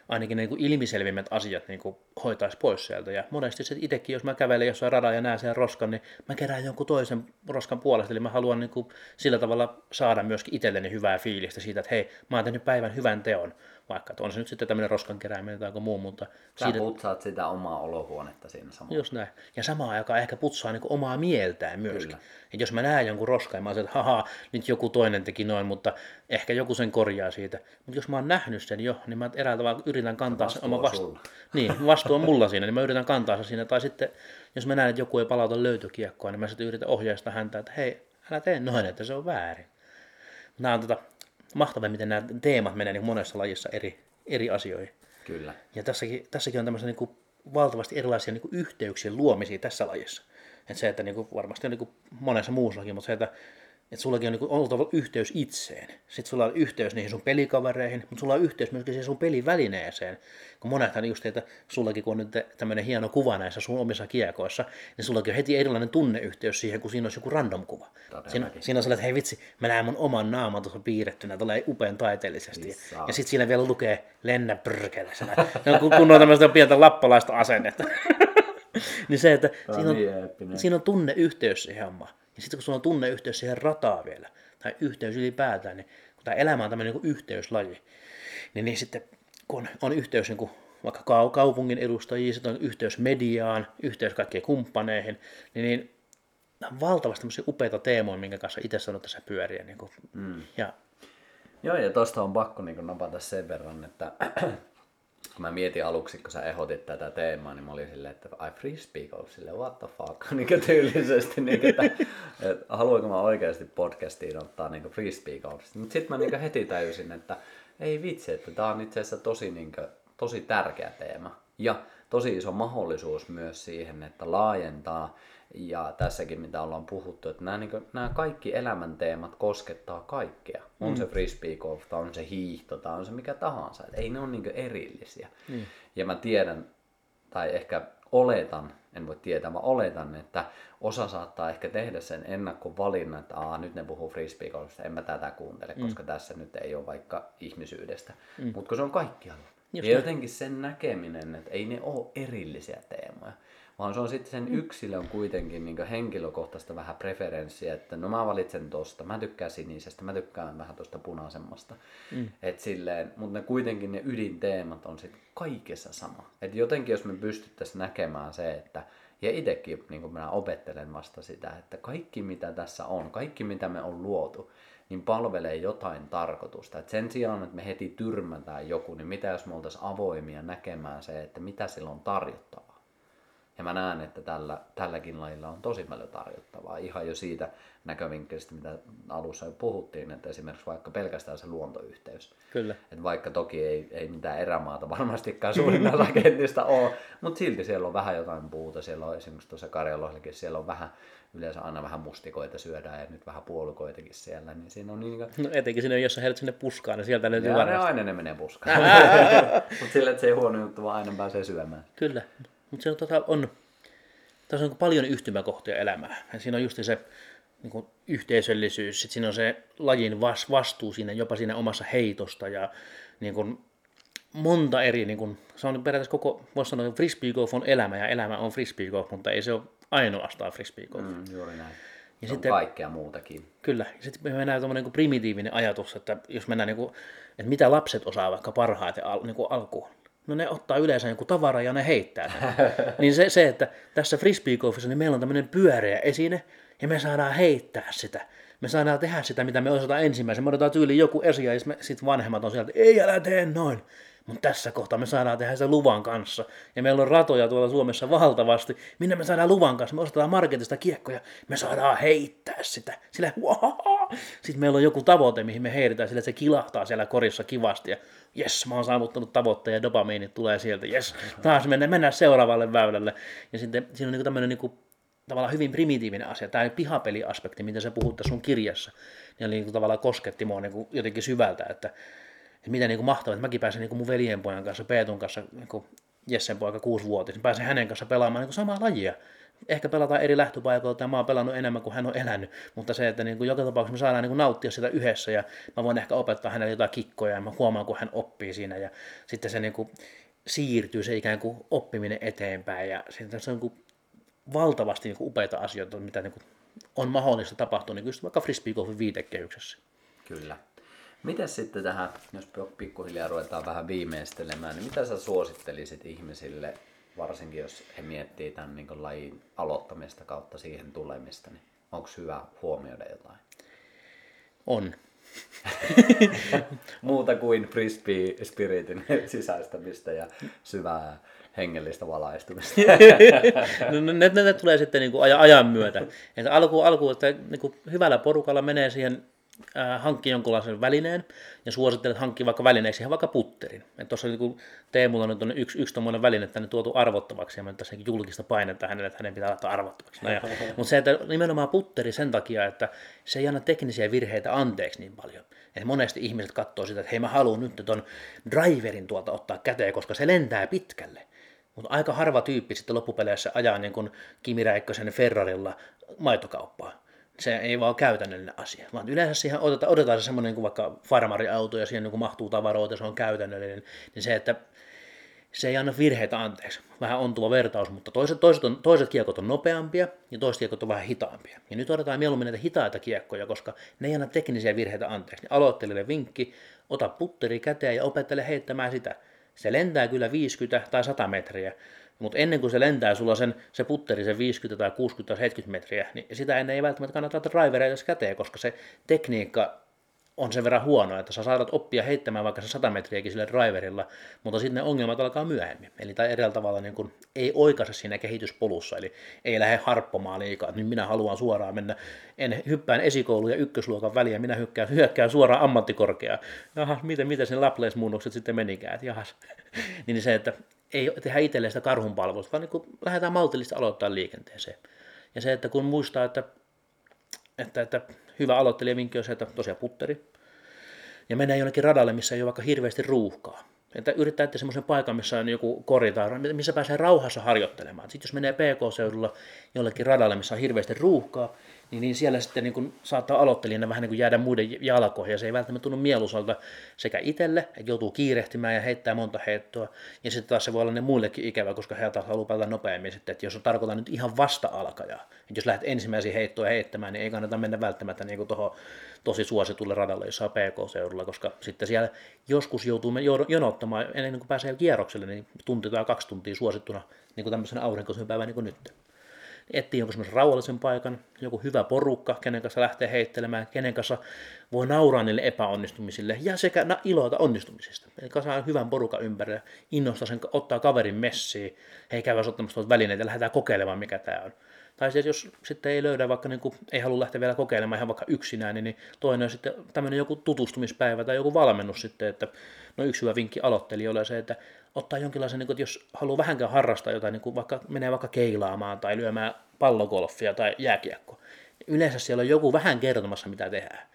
ainakin ne niin ilmiselvimmät asiat niin kuin hoitaisi pois sieltä. Ja monesti se itsekin, jos mä kävelen jossain radalla ja näen sen roskan, niin mä kerään jonkun toisen roskan puolesta. Eli mä haluan niin kuin sillä tavalla saada myöskin itselleni hyvää fiilistä siitä, että hei, mä oon tehnyt päivän hyvän teon. Vaikka. Että on se nyt sitten tämmöinen roskan kerääminen tai muu, mutta Sä siinä... putsaat sitä omaa olohuonetta siinä samalla. Just näin. Ja samaan aikaan ehkä putsaa niin omaa mieltään myöskin. Että jos mä näen jonkun roskan, ja mä että haha, nyt joku toinen teki noin, mutta ehkä joku sen korjaa siitä. Mutta jos mä oon nähnyt sen jo, niin mä eräällä tavalla yritän kantaa sen oma vastu... Niin, vastuu on mulla siinä, niin mä yritän kantaa sen siinä. Tai sitten, jos mä näen, että joku ei palauta löytökiekkoa, niin mä sitten yritän ohjeistaa häntä, että hei, älä tee noin, että se on väärin. Nämä on tota, mahtavaa, miten nämä teemat menee niin monessa lajissa eri, eri asioihin. Kyllä. Ja tässäkin, tässäkin on tämmöisiä niin kuin, valtavasti erilaisia niin kuin, yhteyksien luomisia tässä lajissa. Et se, että niin kuin, varmasti on niin kuin, monessa muussakin, mutta se, että että sullakin on niin oltava yhteys itseen. Sitten sulla on yhteys niihin sun pelikavereihin, mutta sulla on yhteys myöskin siihen sun pelivälineeseen. Kun monethan just, että sullakin kun on nyt tämmöinen hieno kuva näissä sun omissa kiekoissa, niin sullakin on heti erilainen tunneyhteys siihen, kun siinä olisi joku random kuva. Siinä, siinä on sellainen, että hei vitsi, mä näen mun oman naaman tuossa piirrettynä, tulee upean taiteellisesti.Issa. Ja sitten siinä vielä lukee lennä pyrkele, kun, on tämmöistä pientä lappalaista asennetta. niin se, että siinä on, niin siinä on tunneyhteys siihen hommaan. Ja sitten kun sulla on tunneyhteys siihen rataa vielä, tai yhteys ylipäätään, niin kun tämä elämä on tämmöinen niin yhteyslaji, niin, niin sitten kun on, yhteys niin kuin vaikka kaupungin edustajiin, sitten on yhteys mediaan, yhteys kaikkiin kumppaneihin, niin, niin on valtavasti tämmöisiä upeita teemoja, minkä kanssa itse sanot tässä pyöriä. Niin kuin, mm. ja, Joo, ja tuosta on pakko niin napata sen verran, että mä mietin aluksi, kun sä ehdotit tätä teemaa, niin mä olin silleen, että I frisbee golf, silleen what the fuck, niin tyylisesti, niin, että, että haluanko mä oikeasti podcastiin ottaa niin frisbee golf. Mutta sitten mä niin heti täysin, että ei vitsi, että tää on itse asiassa tosi, niin kuin, tosi tärkeä teema. Ja tosi iso mahdollisuus myös siihen, että laajentaa ja tässäkin, mitä ollaan puhuttu, että nämä, niin kuin, nämä kaikki elämänteemat koskettaa kaikkea. On mm. se frisbee golf, tai on se hiihto, tai on se mikä tahansa. Että ei ne ole niin erillisiä. Mm. Ja mä tiedän, tai ehkä oletan, en voi tietää, vaan oletan, että osa saattaa ehkä tehdä sen ennakkovalinnan, että Aa, nyt ne puhuu frisbeegolfista, en mä tätä kuuntele, mm. koska tässä nyt ei ole vaikka ihmisyydestä. Mm. Mutta kun se on kaikkialla. Just ja jotenkin sen näkeminen, että ei ne ole erillisiä teemoja vaan se on sitten sen yksilön kuitenkin niin henkilökohtaista vähän preferenssiä, että no mä valitsen tosta, mä tykkään sinisestä, mä tykkään vähän tosta punaisemmasta. Mm. Et silleen, mutta ne kuitenkin ne ydinteemat on sitten kaikessa sama. Et jotenkin jos me pystyttäisiin näkemään se, että ja itsekin niin minä opettelen vasta sitä, että kaikki mitä tässä on, kaikki mitä me on luotu, niin palvelee jotain tarkoitusta. Et sen sijaan, että me heti tyrmätään joku, niin mitä jos me oltaisiin avoimia näkemään se, että mitä sillä on tarjottavaa. Ja mä näen, että tällä, tälläkin lajilla on tosi paljon tarjottavaa. Ihan jo siitä näkövinkkelistä, mitä alussa jo puhuttiin, että esimerkiksi vaikka pelkästään se luontoyhteys. Kyllä. Että vaikka toki ei, ei mitään erämaata varmastikaan suurin osa kentistä ole, mutta silti siellä on vähän jotain puuta. Siellä on esimerkiksi tuossa Karjalohdellakin, siellä on vähän, yleensä aina vähän mustikoita syödään ja nyt vähän puolukoitakin siellä. Niin siinä on niin kuin... No etenkin siinä, jos sä heidät sinne puskaan, niin sieltä löytyy varmasti. aina ne menee puskaan. mutta sillä, että se ei huono juttu, vaan aina pääsee syömään. Kyllä. Mutta se on, tota, on, tässä on niin paljon yhtymäkohtia elämää. Ja siinä on just se niin kuin yhteisöllisyys, sitten siinä on se lajin vas, vastuu siinä, jopa siinä omassa heitosta ja niin kuin monta eri, niin kuin, se on periaatteessa koko, voisi sanoa, että frisbee golf on elämä ja elämä on frisbee golf, mutta ei se ole ainoastaan frisbee golf. Mm, juuri näin. Ja sitten, kaikkea muutakin. Kyllä. Ja sitten me mennään tuommoinen niin primitiivinen ajatus, että jos mennään, niin kuin, että mitä lapset osaa vaikka parhaiten al, niin kuin alkuun. No ne ottaa yleensä joku tavara ja ne heittää sen. niin se, se, että tässä frisbeegolfissa niin meillä on tämmöinen pyöreä esine ja me saadaan heittää sitä. Me saadaan tehdä sitä, mitä me osataan ensimmäisen. Me otetaan tyyliin joku esia ja sitten vanhemmat on sieltä, että ei älä tee noin. Mutta tässä kohtaa me saadaan tehdä se luvan kanssa. Ja meillä on ratoja tuolla Suomessa valtavasti, minne me saadaan luvan kanssa. Me ostetaan marketista kiekkoja, me saadaan heittää sitä. Sillä Sitten meillä on joku tavoite, mihin me heitetään sillä, se kilahtaa siellä korissa kivasti. Ja jes, mä oon saavuttanut tavoitteen ja dopamiinit tulee sieltä. Jes, taas mennään, mennään seuraavalle väylälle. Ja sitten siinä on niin tämmöinen niin tavallaan hyvin primitiivinen asia. Tämä pihapeliaspekti, mitä sä puhut sun kirjassa, niin, niin tavallaan kosketti mua niin jotenkin syvältä, että että miten niin mahtavaa, että mäkin pääsen niin kuin mun veljenpojan kanssa, Peetun kanssa, niin kuin Jessen poika kuusivuotias, niin pääsen hänen kanssa pelaamaan niin kuin samaa lajia. Ehkä pelataan eri lähtöpaikoilta ja mä oon pelannut enemmän kuin hän on elänyt, mutta se, että niin kuin joka tapauksessa me saadaan niin kuin nauttia sitä yhdessä ja mä voin ehkä opettaa hänelle jotain kikkoja ja mä huomaan, kun hän oppii siinä ja sitten se niin kuin siirtyy se ikään kuin oppiminen eteenpäin ja sitten se on niin kuin valtavasti niin kuin upeita asioita, mitä niin kuin on mahdollista tapahtua niin kuin just vaikka frisbeegolfin viitekehyksessä. Kyllä. Miten sitten tähän, jos pikkuhiljaa ruvetaan vähän viimeistelemään, niin mitä sä suosittelisit ihmisille, varsinkin jos he miettii tämän niin lajin aloittamista kautta siihen tulemista, niin onko hyvä huomioida jotain? On. Muuta kuin frisbee spiritin sisäistämistä ja syvää hengellistä valaistumista. no, ne, ne, ne, tulee sitten niin kuin ajan myötä. Että alku, alku että niin kuin hyvällä porukalla menee siihen hankki jonkunlaisen välineen ja suosittelen, että hankkii vaikka välineeksi ihan vaikka putterin. Tuossa niin Teemulla nyt on yksi, yksi tuommoinen väline tänne tuotu arvottavaksi ja mä tässä julkista painetta hänelle, että hänen pitää laittaa arvottavaksi. No mutta se, että nimenomaan putteri sen takia, että se ei anna teknisiä virheitä anteeksi niin paljon. Et monesti ihmiset katsoo sitä, että hei mä haluan nyt ton driverin tuolta ottaa käteen, koska se lentää pitkälle. Mutta aika harva tyyppi sitten loppupeleissä ajaa niin kuin Kimi Räikkösen Ferrarilla maitokauppaa se ei vaan käytännöllinen asia, vaan yleensä siihen otetaan, otetaan se semmoinen kuin vaikka farmariauto ja siihen niin kuin mahtuu tavaroita, se on käytännöllinen, niin se, että se ei anna virheitä anteeksi. Vähän ontuva vertaus, mutta toiset, toiset, on, toiset kiekot on nopeampia ja toiset kiekot on vähän hitaampia. Ja nyt otetaan mieluummin näitä hitaita kiekkoja, koska ne ei anna teknisiä virheitä anteeksi. Niin aloittelijalle vinkki, ota putteri käteen ja opettele heittämään sitä. Se lentää kyllä 50 tai 100 metriä, mutta ennen kuin se lentää sulla sen, se putteri, se 50 tai 60 tai 70 metriä, niin sitä ennen ei välttämättä kannata drivereita käteen, koska se tekniikka on sen verran huono, että sä saatat oppia heittämään vaikka se 100 metriäkin sillä driverilla, mutta sitten ne ongelmat alkaa myöhemmin. Eli tai eri tavalla niin kun ei oikaise siinä kehityspolussa, eli ei lähde harppomaan liikaa, että nyt minä haluan suoraan mennä, en hyppään esikoulu ja ykkösluokan väliä, minä hyppään, hyökkään suoraan ammattikorkeaa. Jaha, miten, miten sen Laplace-muunnokset sitten menikään, että jahas. niin se, että ei tehdä itselleen sitä karhunpalvelusta, vaan niin lähdetään maltillisesti aloittaa liikenteeseen. Ja se, että kun muistaa, että, että, että hyvä aloittelijavinkki on se, että tosiaan putteri, ja mennään jonnekin radalle, missä ei ole vaikka hirveästi ruuhkaa. Että yrittää etsiä semmoisen paikan, missä on joku korita, missä pääsee rauhassa harjoittelemaan. Sitten jos menee PK-seudulla jollekin radalle, missä on hirveästi ruuhkaa, niin, niin siellä sitten niin kuin saattaa aloittelijana vähän niin kuin jäädä muiden jalkoihin, ja se ei välttämättä tunnu mieluisalta sekä itselle, että joutuu kiirehtimään ja heittää monta heittoa, ja sitten taas se voi olla ne muillekin ikävä, koska he taas haluaa pelata nopeammin sitten, että jos on tarkoitan nyt ihan vasta-alkajaa, että jos lähdet ensimmäisiä heittoja heittämään, niin ei kannata mennä välttämättä niin tuohon tosi suositulle radalle, jossa on PK-seudulla, koska sitten siellä joskus joutuu jonottamaan ennen kuin pääsee kierrokselle, niin tunti tai kaksi tuntia suosittuna niin kuin tämmöisen aurinkoisen päivän niin kuin nyt etsii jonkun semmoisen rauhallisen paikan, joku hyvä porukka, kenen kanssa lähtee heittelemään, kenen kanssa voi nauraa niille epäonnistumisille ja sekä iloita onnistumisista. Eli saa hyvän porukan ympärille, innostaa sen, ottaa kaverin messiin, hei käydä ottamassa tuolta välineitä ja lähdetään kokeilemaan, mikä tämä on. Tai siis jos sitten ei löydä, vaikka niin kuin, ei halua lähteä vielä kokeilemaan ihan vaikka yksinään, niin toinen on sitten tämmöinen joku tutustumispäivä tai joku valmennus sitten, että no yksi hyvä vinkki aloittelijoille on se, että ottaa jonkinlaisen, niin kuin, että jos haluaa vähänkään harrastaa jotain, niin kuin vaikka menee vaikka keilaamaan tai lyömään pallogolfia tai jääkiekko, niin yleensä siellä on joku vähän kertomassa, mitä tehdään.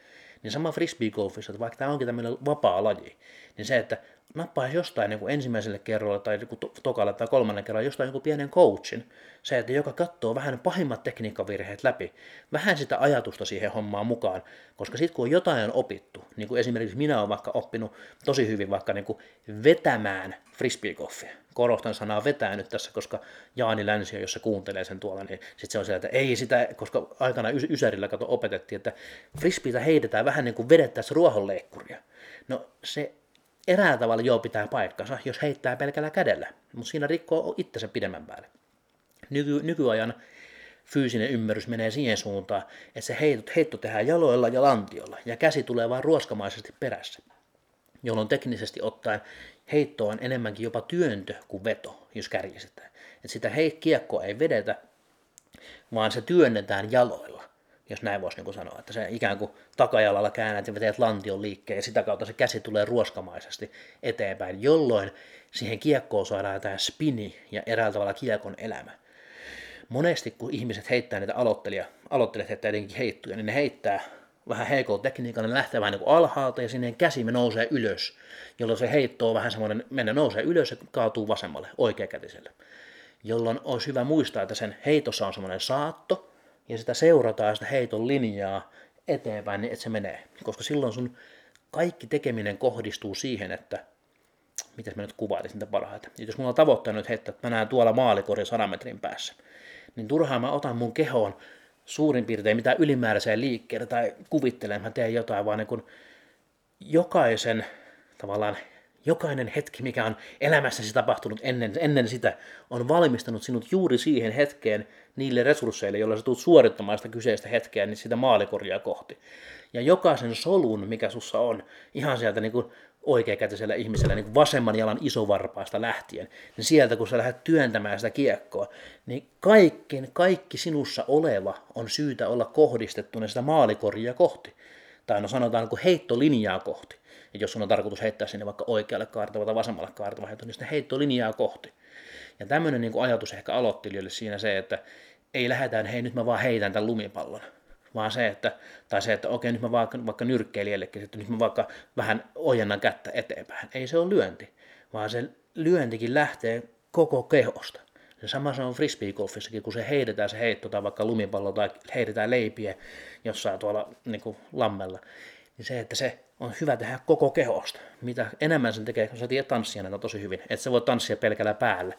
Niin sama frisbee-golfissa, että vaikka tämä onkin tämmöinen vapaa laji, niin se, että nappaisi jostain niin kuin ensimmäiselle kerralla tai niin tokalle tai kolmannen kerralla jostain joku pienen coachin, se, että joka katsoo vähän pahimmat tekniikkavirheet läpi, vähän sitä ajatusta siihen hommaan mukaan, koska sitten kun on jotain opittu, niin kuin esimerkiksi minä olen vaikka oppinut tosi hyvin vaikka niin kuin vetämään frisbeegolfia, korostan sanaa vetää nyt tässä, koska Jaani Länsi, jos se kuuntelee sen tuolla, niin sitten se on sieltä, että ei sitä, koska aikana Ysärillä kato opetettiin, että frisbeitä heitetään vähän niin kuin vedettäisiin ruohonleikkuria. No se eräällä tavalla joo pitää paikkansa, jos heittää pelkällä kädellä, mutta siinä rikkoo itsensä pidemmän päälle. Nyky, nykyajan fyysinen ymmärrys menee siihen suuntaan, että se heitto, heitto tehdään jaloilla ja lantiolla, ja käsi tulee vain ruoskamaisesti perässä, jolloin teknisesti ottaen heitto on enemmänkin jopa työntö kuin veto, jos kärjistetään. Että sitä heit kiekkoa ei vedetä, vaan se työnnetään jaloilla jos näin voisi niin sanoa, että se ikään kuin takajalalla käännät ja teet lantion liikkeen ja sitä kautta se käsi tulee ruoskamaisesti eteenpäin, jolloin siihen kiekkoon saadaan tämä spini ja eräällä tavalla kiekon elämä. Monesti kun ihmiset heittää niitä aloittelija, aloittelijat heittää jotenkin heittoja, niin ne heittää vähän heikolla tekniikalla, ne lähtee vähän niin kuin alhaalta ja sinne käsi me nousee ylös, jolloin se heitto on vähän semmoinen, mennä nousee ylös ja kaatuu vasemmalle, oikeakätiselle. Jolloin olisi hyvä muistaa, että sen heitossa on semmoinen saatto, ja sitä seurataan sitä heiton linjaa eteenpäin, niin että se menee. Koska silloin sun kaikki tekeminen kohdistuu siihen, että miten mä nyt kuvailisin sitä parhaiten. Ja jos mulla on tavoitteena nyt heittää, että mä näen tuolla maalikorin 100 metrin päässä, niin turhaan mä otan mun kehoon suurin piirtein mitä ylimääräiseen liikkeelle tai kuvittelen, että mä teen jotain, vaan niin kun jokaisen tavallaan jokainen hetki, mikä on elämässäsi tapahtunut ennen, ennen sitä, on valmistanut sinut juuri siihen hetkeen niille resursseille, joilla sä tulet suorittamaan sitä kyseistä hetkeä, niin sitä maalikoria kohti. Ja jokaisen solun, mikä sussa on, ihan sieltä niin oikeakätisellä ihmisellä niin vasemman jalan isovarpaasta lähtien, niin sieltä kun sä lähdet työntämään sitä kiekkoa, niin kaikki, kaikki sinussa oleva on syytä olla kohdistettuna sitä maalikoria kohti. Tai no sanotaan kuin heittolinjaa kohti. Ja jos sun on tarkoitus heittää sinne vaikka oikealle kaartava tai vasemmalle kaartava heitto, niin sitä heittolinjaa kohti. Ja tämmöinen niin ajatus ehkä aloittelijoille siinä se, että ei lähdetään, hei nyt mä vaan heitän tämän lumipallon, vaan se, että, tai se, että okei, nyt mä vaikka, vaikka nyrkkeilijällekin, että nyt mä vaikka vähän ojennan kättä eteenpäin. Ei se ole lyönti, vaan se lyöntikin lähtee koko kehosta. Se sama se on frisbeegolfissakin, kun se heitetään se heitto tai vaikka lumipallo tai heitetään leipiä jossain tuolla niin kuin lammella, niin se, että se on hyvä tehdä koko kehosta. Mitä enemmän sen tekee, kun sä tiedät tanssia näitä tosi hyvin, että se voi tanssia pelkällä päällä.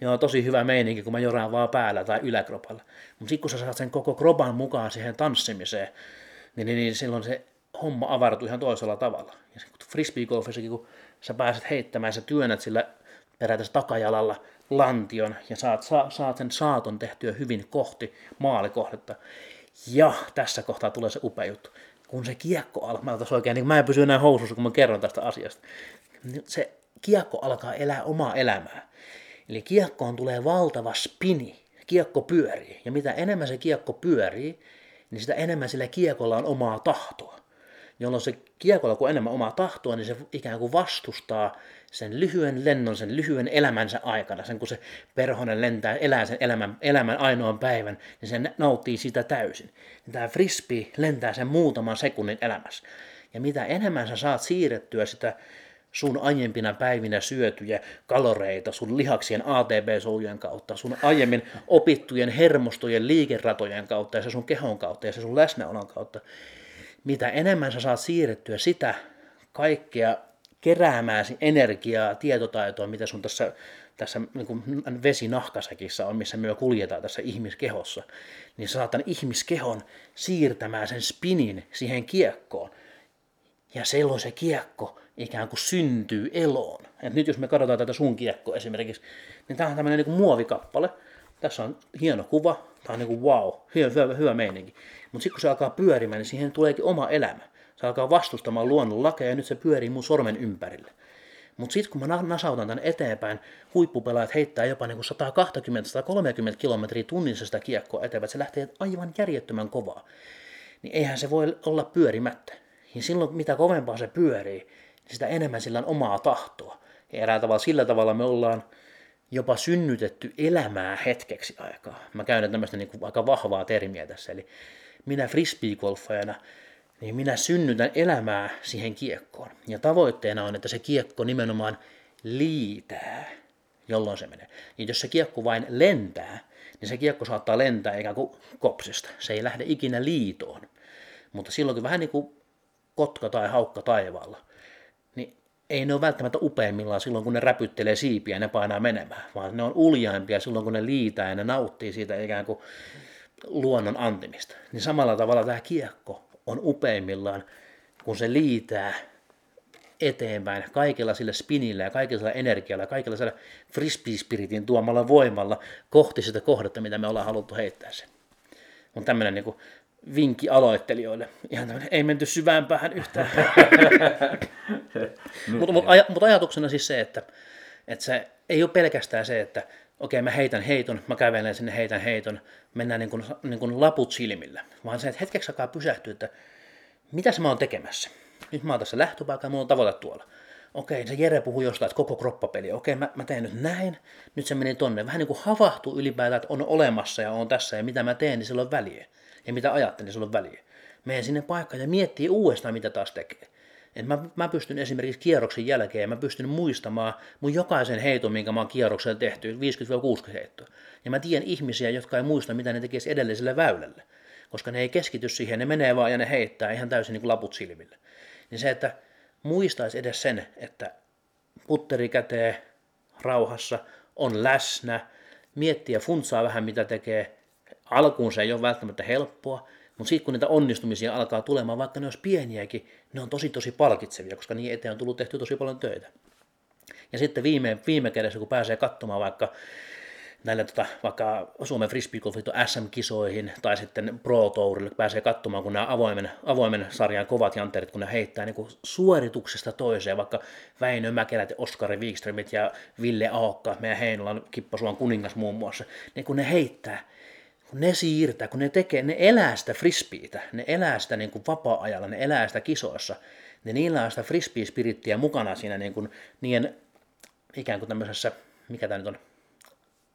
Ja on tosi hyvä meininki, kun mä joraan vaan päällä tai yläkropalla. Mutta sitten kun sä saat sen koko kropan mukaan siihen tanssimiseen, niin, niin, niin silloin se homma avartuu ihan toisella tavalla. Ja frisbeegolfissakin, kun sä pääset heittämään, sä työnnät sillä perätässä takajalalla lantion ja saat, sa, saat sen saaton tehtyä hyvin kohti maalikohdetta. Ja tässä kohtaa tulee se upea juttu kun se kiekko alkaa, mä oikein, niin mä en pysy enää housussa, kun mä kerron tästä asiasta. Se kiekko alkaa elää omaa elämää. Eli kiekkoon tulee valtava spini, kiekko pyörii. Ja mitä enemmän se kiekko pyörii, niin sitä enemmän sillä kiekolla on omaa tahtoa. Jolloin se kiekolla, kun enemmän omaa tahtoa, niin se ikään kuin vastustaa sen lyhyen lennon, sen lyhyen elämänsä aikana, sen kun se perhonen lentää, elää sen elämän, elämän ainoan päivän, niin se nauttii sitä täysin. Tämä frisbee lentää sen muutaman sekunnin elämässä. Ja mitä enemmän sä saat siirrettyä sitä sun aiempina päivinä syötyjä kaloreita sun lihaksien ATP-solujen kautta, sun aiemmin opittujen hermostojen liikeratojen kautta ja se sun kehon kautta ja se sun läsnäolon kautta, mitä enemmän sä saat siirrettyä sitä kaikkea keräämääsi energiaa, tietotaitoa, mitä sun tässä, tässä niin kuin vesinahkasäkissä on, missä me kuljetaan tässä ihmiskehossa, niin sä saat tämän ihmiskehon siirtämään sen spinin siihen kiekkoon. Ja silloin se kiekko ikään kuin syntyy eloon. Et nyt jos me katsotaan tätä sun kiekkoa esimerkiksi, niin tämä on tämmöinen niin muovikappale. Tässä on hieno kuva, tämä on niin kuin wow, hyvä, hyvä, hyvä meininki. Mutta sitten kun se alkaa pyörimään, niin siihen tuleekin oma elämä. Se alkaa vastustamaan luonnon lakeja ja nyt se pyörii mun sormen ympärille. Mutta sitten kun mä nasautan tämän eteenpäin, huippupelaajat heittää jopa niin 120-130 kilometriä tunnissa sitä kiekkoa eteenpäin, se lähtee aivan järjettömän kovaa. Niin eihän se voi olla pyörimättä. Ja silloin mitä kovempaa se pyörii, niin sitä enemmän sillä on omaa tahtoa. Ja erää tavalla sillä tavalla me ollaan jopa synnytetty elämää hetkeksi aikaa. Mä käytän tämmöistä niin aika vahvaa termiä tässä. Eli minä frisbeegolfajana niin minä synnytän elämää siihen kiekkoon. Ja tavoitteena on, että se kiekko nimenomaan liitää, jolloin se menee. Niin jos se kiekko vain lentää, niin se kiekko saattaa lentää ikään kuin kopsista. Se ei lähde ikinä liitoon. Mutta silloinkin vähän niin kuin kotka tai haukka taivaalla, niin ei ne ole välttämättä upeimmillaan silloin, kun ne räpyttelee siipiä ja ne painaa menemään, vaan ne on uljaimpia silloin, kun ne liitää ja ne nauttii siitä ikään kuin luonnon antimista. Niin samalla tavalla tämä kiekko on upeimmillaan, kun se liitää eteenpäin kaikella sillä spinillä ja kaikella sillä energialla ja kaikella sillä frisbee-spiritin tuomalla voimalla kohti sitä kohdetta, mitä me ollaan haluttu heittää sen. On tämmöinen niin vinkki aloittelijoille. Ihan tämmöinen, ei menty syvään päähän yhtään. mutta mut, aj, mut ajatuksena siis se, että, että se ei ole pelkästään se, että okei mä heitän heiton, mä kävelen sinne, heitän heiton, mennään niin kuin, niin kuin laput silmillä, vaan se, että hetkeksi aikaa pysähtyy, että mitä mä oon tekemässä. Nyt mä oon tässä lähtöpaikalla, mulla on tavoite tuolla. Okei, se Jere puhuu jostain, että koko kroppapeli. Okei, mä, mä teen nyt näin, nyt se meni tonne. Vähän niin kuin havahtuu ylipäätään, että on olemassa ja on tässä ja mitä mä teen, niin sillä on väliä. Ja mitä ajattelen, niin sillä on väliä. Menen sinne paikkaan ja miettii uudestaan, mitä taas tekee. Et mä, mä pystyn esimerkiksi kierroksen jälkeen, mä pystyn muistamaan mun jokaisen heiton, minkä mä oon kierroksella tehty, 50-60 heittoa. Ja mä tiedän ihmisiä, jotka ei muista, mitä ne tekisi edelliselle väylälle. Koska ne ei keskity siihen, ne menee vaan ja ne heittää ihan täysin niin kuin laput silmille. Niin se, että muistaisi edes sen, että putteri käteen rauhassa, on läsnä, miettiä funtsaa vähän mitä tekee. Alkuun se ei ole välttämättä helppoa, Mutta sitten kun niitä onnistumisia alkaa tulemaan, vaikka ne olisi pieniäkin, ne on tosi tosi palkitsevia, koska niin eteen on tullut tehty tosi paljon töitä. Ja sitten viime, viime kädessä, kun pääsee katsomaan vaikka näille tota, vaikka Suomen frisbeegolfit SM-kisoihin tai sitten Pro Tourille pääsee katsomaan, kun nämä avoimen, avoimen sarjan kovat janterit, kun ne heittää niin kuin suorituksesta toiseen, vaikka Väinö Mäkelät ja Oskari Wikströmit ja Ville Aokka, meidän Heinolan Kippasuan kuningas muun muassa, niin kun ne heittää, kun ne siirtää, kun ne tekee, ne elää sitä frisbeitä, ne elää sitä niin kuin vapaa-ajalla, ne elää sitä kisoissa, niin niillä on sitä frisbee-spirittiä mukana siinä niin kuin niiden ikään kuin tämmöisessä, mikä tämä nyt on,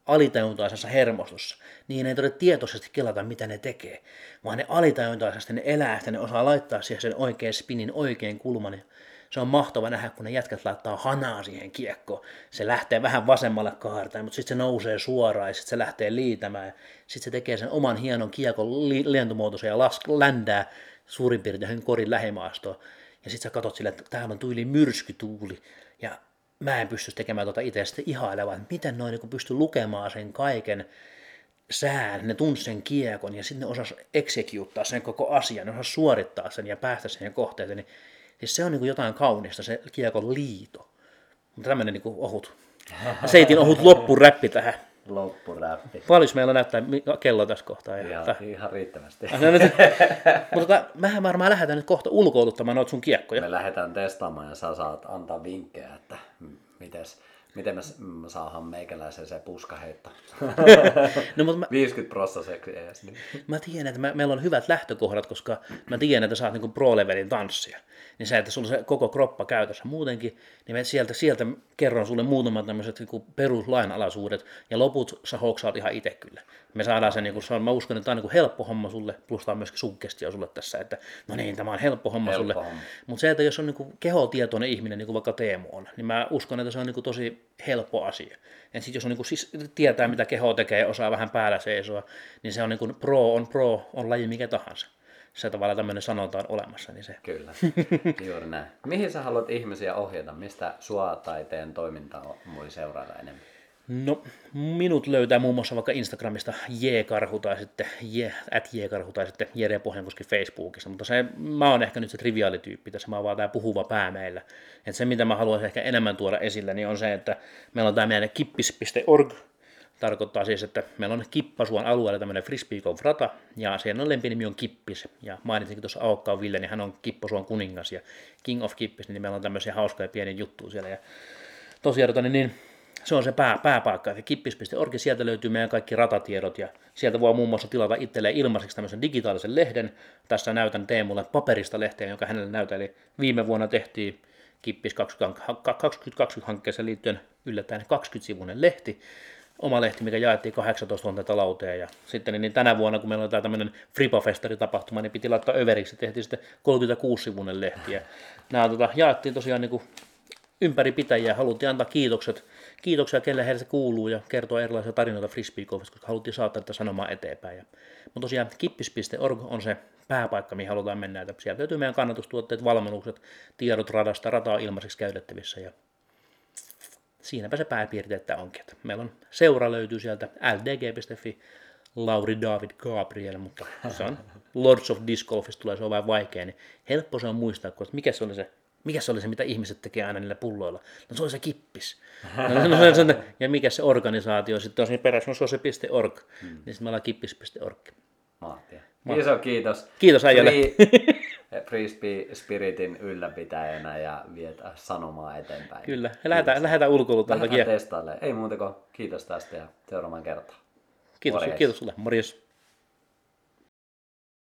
alitajuntaisessa hermostossa, niin ei todella tietoisesti kelata, mitä ne tekee, vaan ne alitajuntaisesti ne elää, että ne osaa laittaa siihen sen oikean spinin, oikein kulman. Se on mahtava nähdä, kun ne jätkät laittaa hanaa siihen kiekkoon. Se lähtee vähän vasemmalle kaartaan, mutta sitten se nousee suoraan ja sitten se lähtee liitämään. Sitten se tekee sen oman hienon kiekon lentomuotoisen ja las- ländää suurin piirtein korin lähimaastoon. Ja sitten sä katsot sille, että täällä on tuili myrskytuuli. Ja mä en pysty tekemään tuota itse sitten ihailemaan, että miten noin niin pysty lukemaan sen kaiken sään, ne tunsi sen kiekon ja sitten ne osas sen koko asian, ne osas suorittaa sen ja päästä siihen kohteeseen, niin siis se on niin jotain kaunista, se kiekon liito. Mutta tämmöinen niin ohut, seitin ohut loppuräppi tähän. Loppuräppi. Paljon meillä näyttää kello tässä kohtaa. Ihan, ihan riittävästi. Mutta tota, mehän varmaan lähdetään nyt kohta ulkoiluttamaan noita sun kiekkoja. Me lähdetään testaamaan ja sä saat antaa vinkkejä, että mites, miten me saadaan meikäläisen se puskaheitto. no, mutta mä, 50 prossaseksi edes. Niin. Mä tiedän, että mä, meillä on hyvät lähtökohdat, koska mä tiedän, että sä oot niin pro-levelin tanssia. Niin se, että sulla se koko kroppa käytössä muutenkin, niin mä sieltä, sieltä kerron sulle muutamat tämmöiset niin peruslainalaisuudet, ja loput sä hoksaat ihan itse kyllä. Me saadaan se, niin kuin, se on, mä uskon, että tämä on niin kuin helppo homma sulle, plus tämä on myöskin suggestia sulle tässä, että no niin, tämä on helppo homma helppo sulle. Mutta se, että jos on niin kuin kehotietoinen ihminen, niin kuin vaikka Teemu on, niin mä uskon, että se on niin kuin tosi helppo asia. Ja sitten jos on niin kuin, siis tietää, mitä keho tekee, osaa vähän päällä seisoa, niin se on niin kuin pro on pro, on laji mikä tahansa se tavalla tämmöinen sanonta on olemassa. Niin se. Kyllä, juuri näin. Mihin sä haluat ihmisiä ohjata? Mistä sua taiteen toimintaa voi seurailla enemmän? No, minut löytää muun muassa vaikka Instagramista J-karhu tai sitten J, at J-karhu tai sitten Jere Pohjankoski Facebookissa, mutta se, mä oon ehkä nyt se triviaalityyppi tässä, mä oon vaan tää puhuva pää meillä. Et se, mitä mä haluaisin ehkä enemmän tuoda esille, niin on se, että meillä on tämä meidän kippis.org, tarkoittaa siis, että meillä on Kippasuon alueella tämmöinen frisbee golf rata, ja on lempinimi on Kippis, ja mainitsinkin tuossa Aukkaan Ville, niin hän on Kippasuon kuningas, ja King of Kippis, niin meillä on tämmöisiä hauskoja pieniä juttuja siellä, ja tosiaan niin, niin se on se pää, pääpaikka, eli kippis.org, sieltä löytyy meidän kaikki ratatiedot ja sieltä voi muun muassa tilata itselleen ilmaiseksi tämmöisen digitaalisen lehden. Tässä näytän Teemulle paperista lehteä, jonka hänelle näytän, eli viime vuonna tehtiin Kippis 2020-hankkeeseen liittyen yllättäen 20-sivuinen lehti, oma lehti, mikä jaettiin 18 vuotta talouteen. Ja sitten niin tänä vuonna, kun meillä oli tämä tämmöinen Fripa-festari-tapahtuma, niin piti laittaa överiksi, tehtiin sitten 36-sivuinen lehti. Ja nämä tota, jaettiin tosiaan niin kuin ympäri pitäjiä, haluttiin antaa kiitokset kiitoksia, kelle heille se kuuluu ja kertoa erilaisia tarinoita frisbee koska haluttiin saattaa tätä sanomaa eteenpäin. Ja, mutta tosiaan kippis.org on se pääpaikka, mihin halutaan mennä. Että sieltä löytyy meidän kannatustuotteet, valmennukset, tiedot radasta, rataa ilmaiseksi käytettävissä. Ja siinäpä se pääpiirteettä onkin. Että meillä on seura löytyy sieltä ldg.fi, Lauri David Gabriel, mutta se on Lords of Disc Golfista tulee, se on vähän vaikea, niin helppo se on muistaa, että mikä se oli se mikä se oli se, mitä ihmiset tekee aina niillä pulloilla? No se oli se kippis. No, no, no, no, ja mikä se organisaatio sitten on siinä perässä? No se on se .org. Hmm. Niin sitten me ollaan kippis.org. Mahtia. Iso kiitos. Kiitos äijälle. Free, Spiritin ylläpitäjänä ja vietä sanomaa eteenpäin. Kyllä. Lähdetään, lähdetään testaille. Ei muuta kuin kiitos tästä ja seuraamaan kertaan. Kiitos, Morjes. kiitos sulle. Morjes.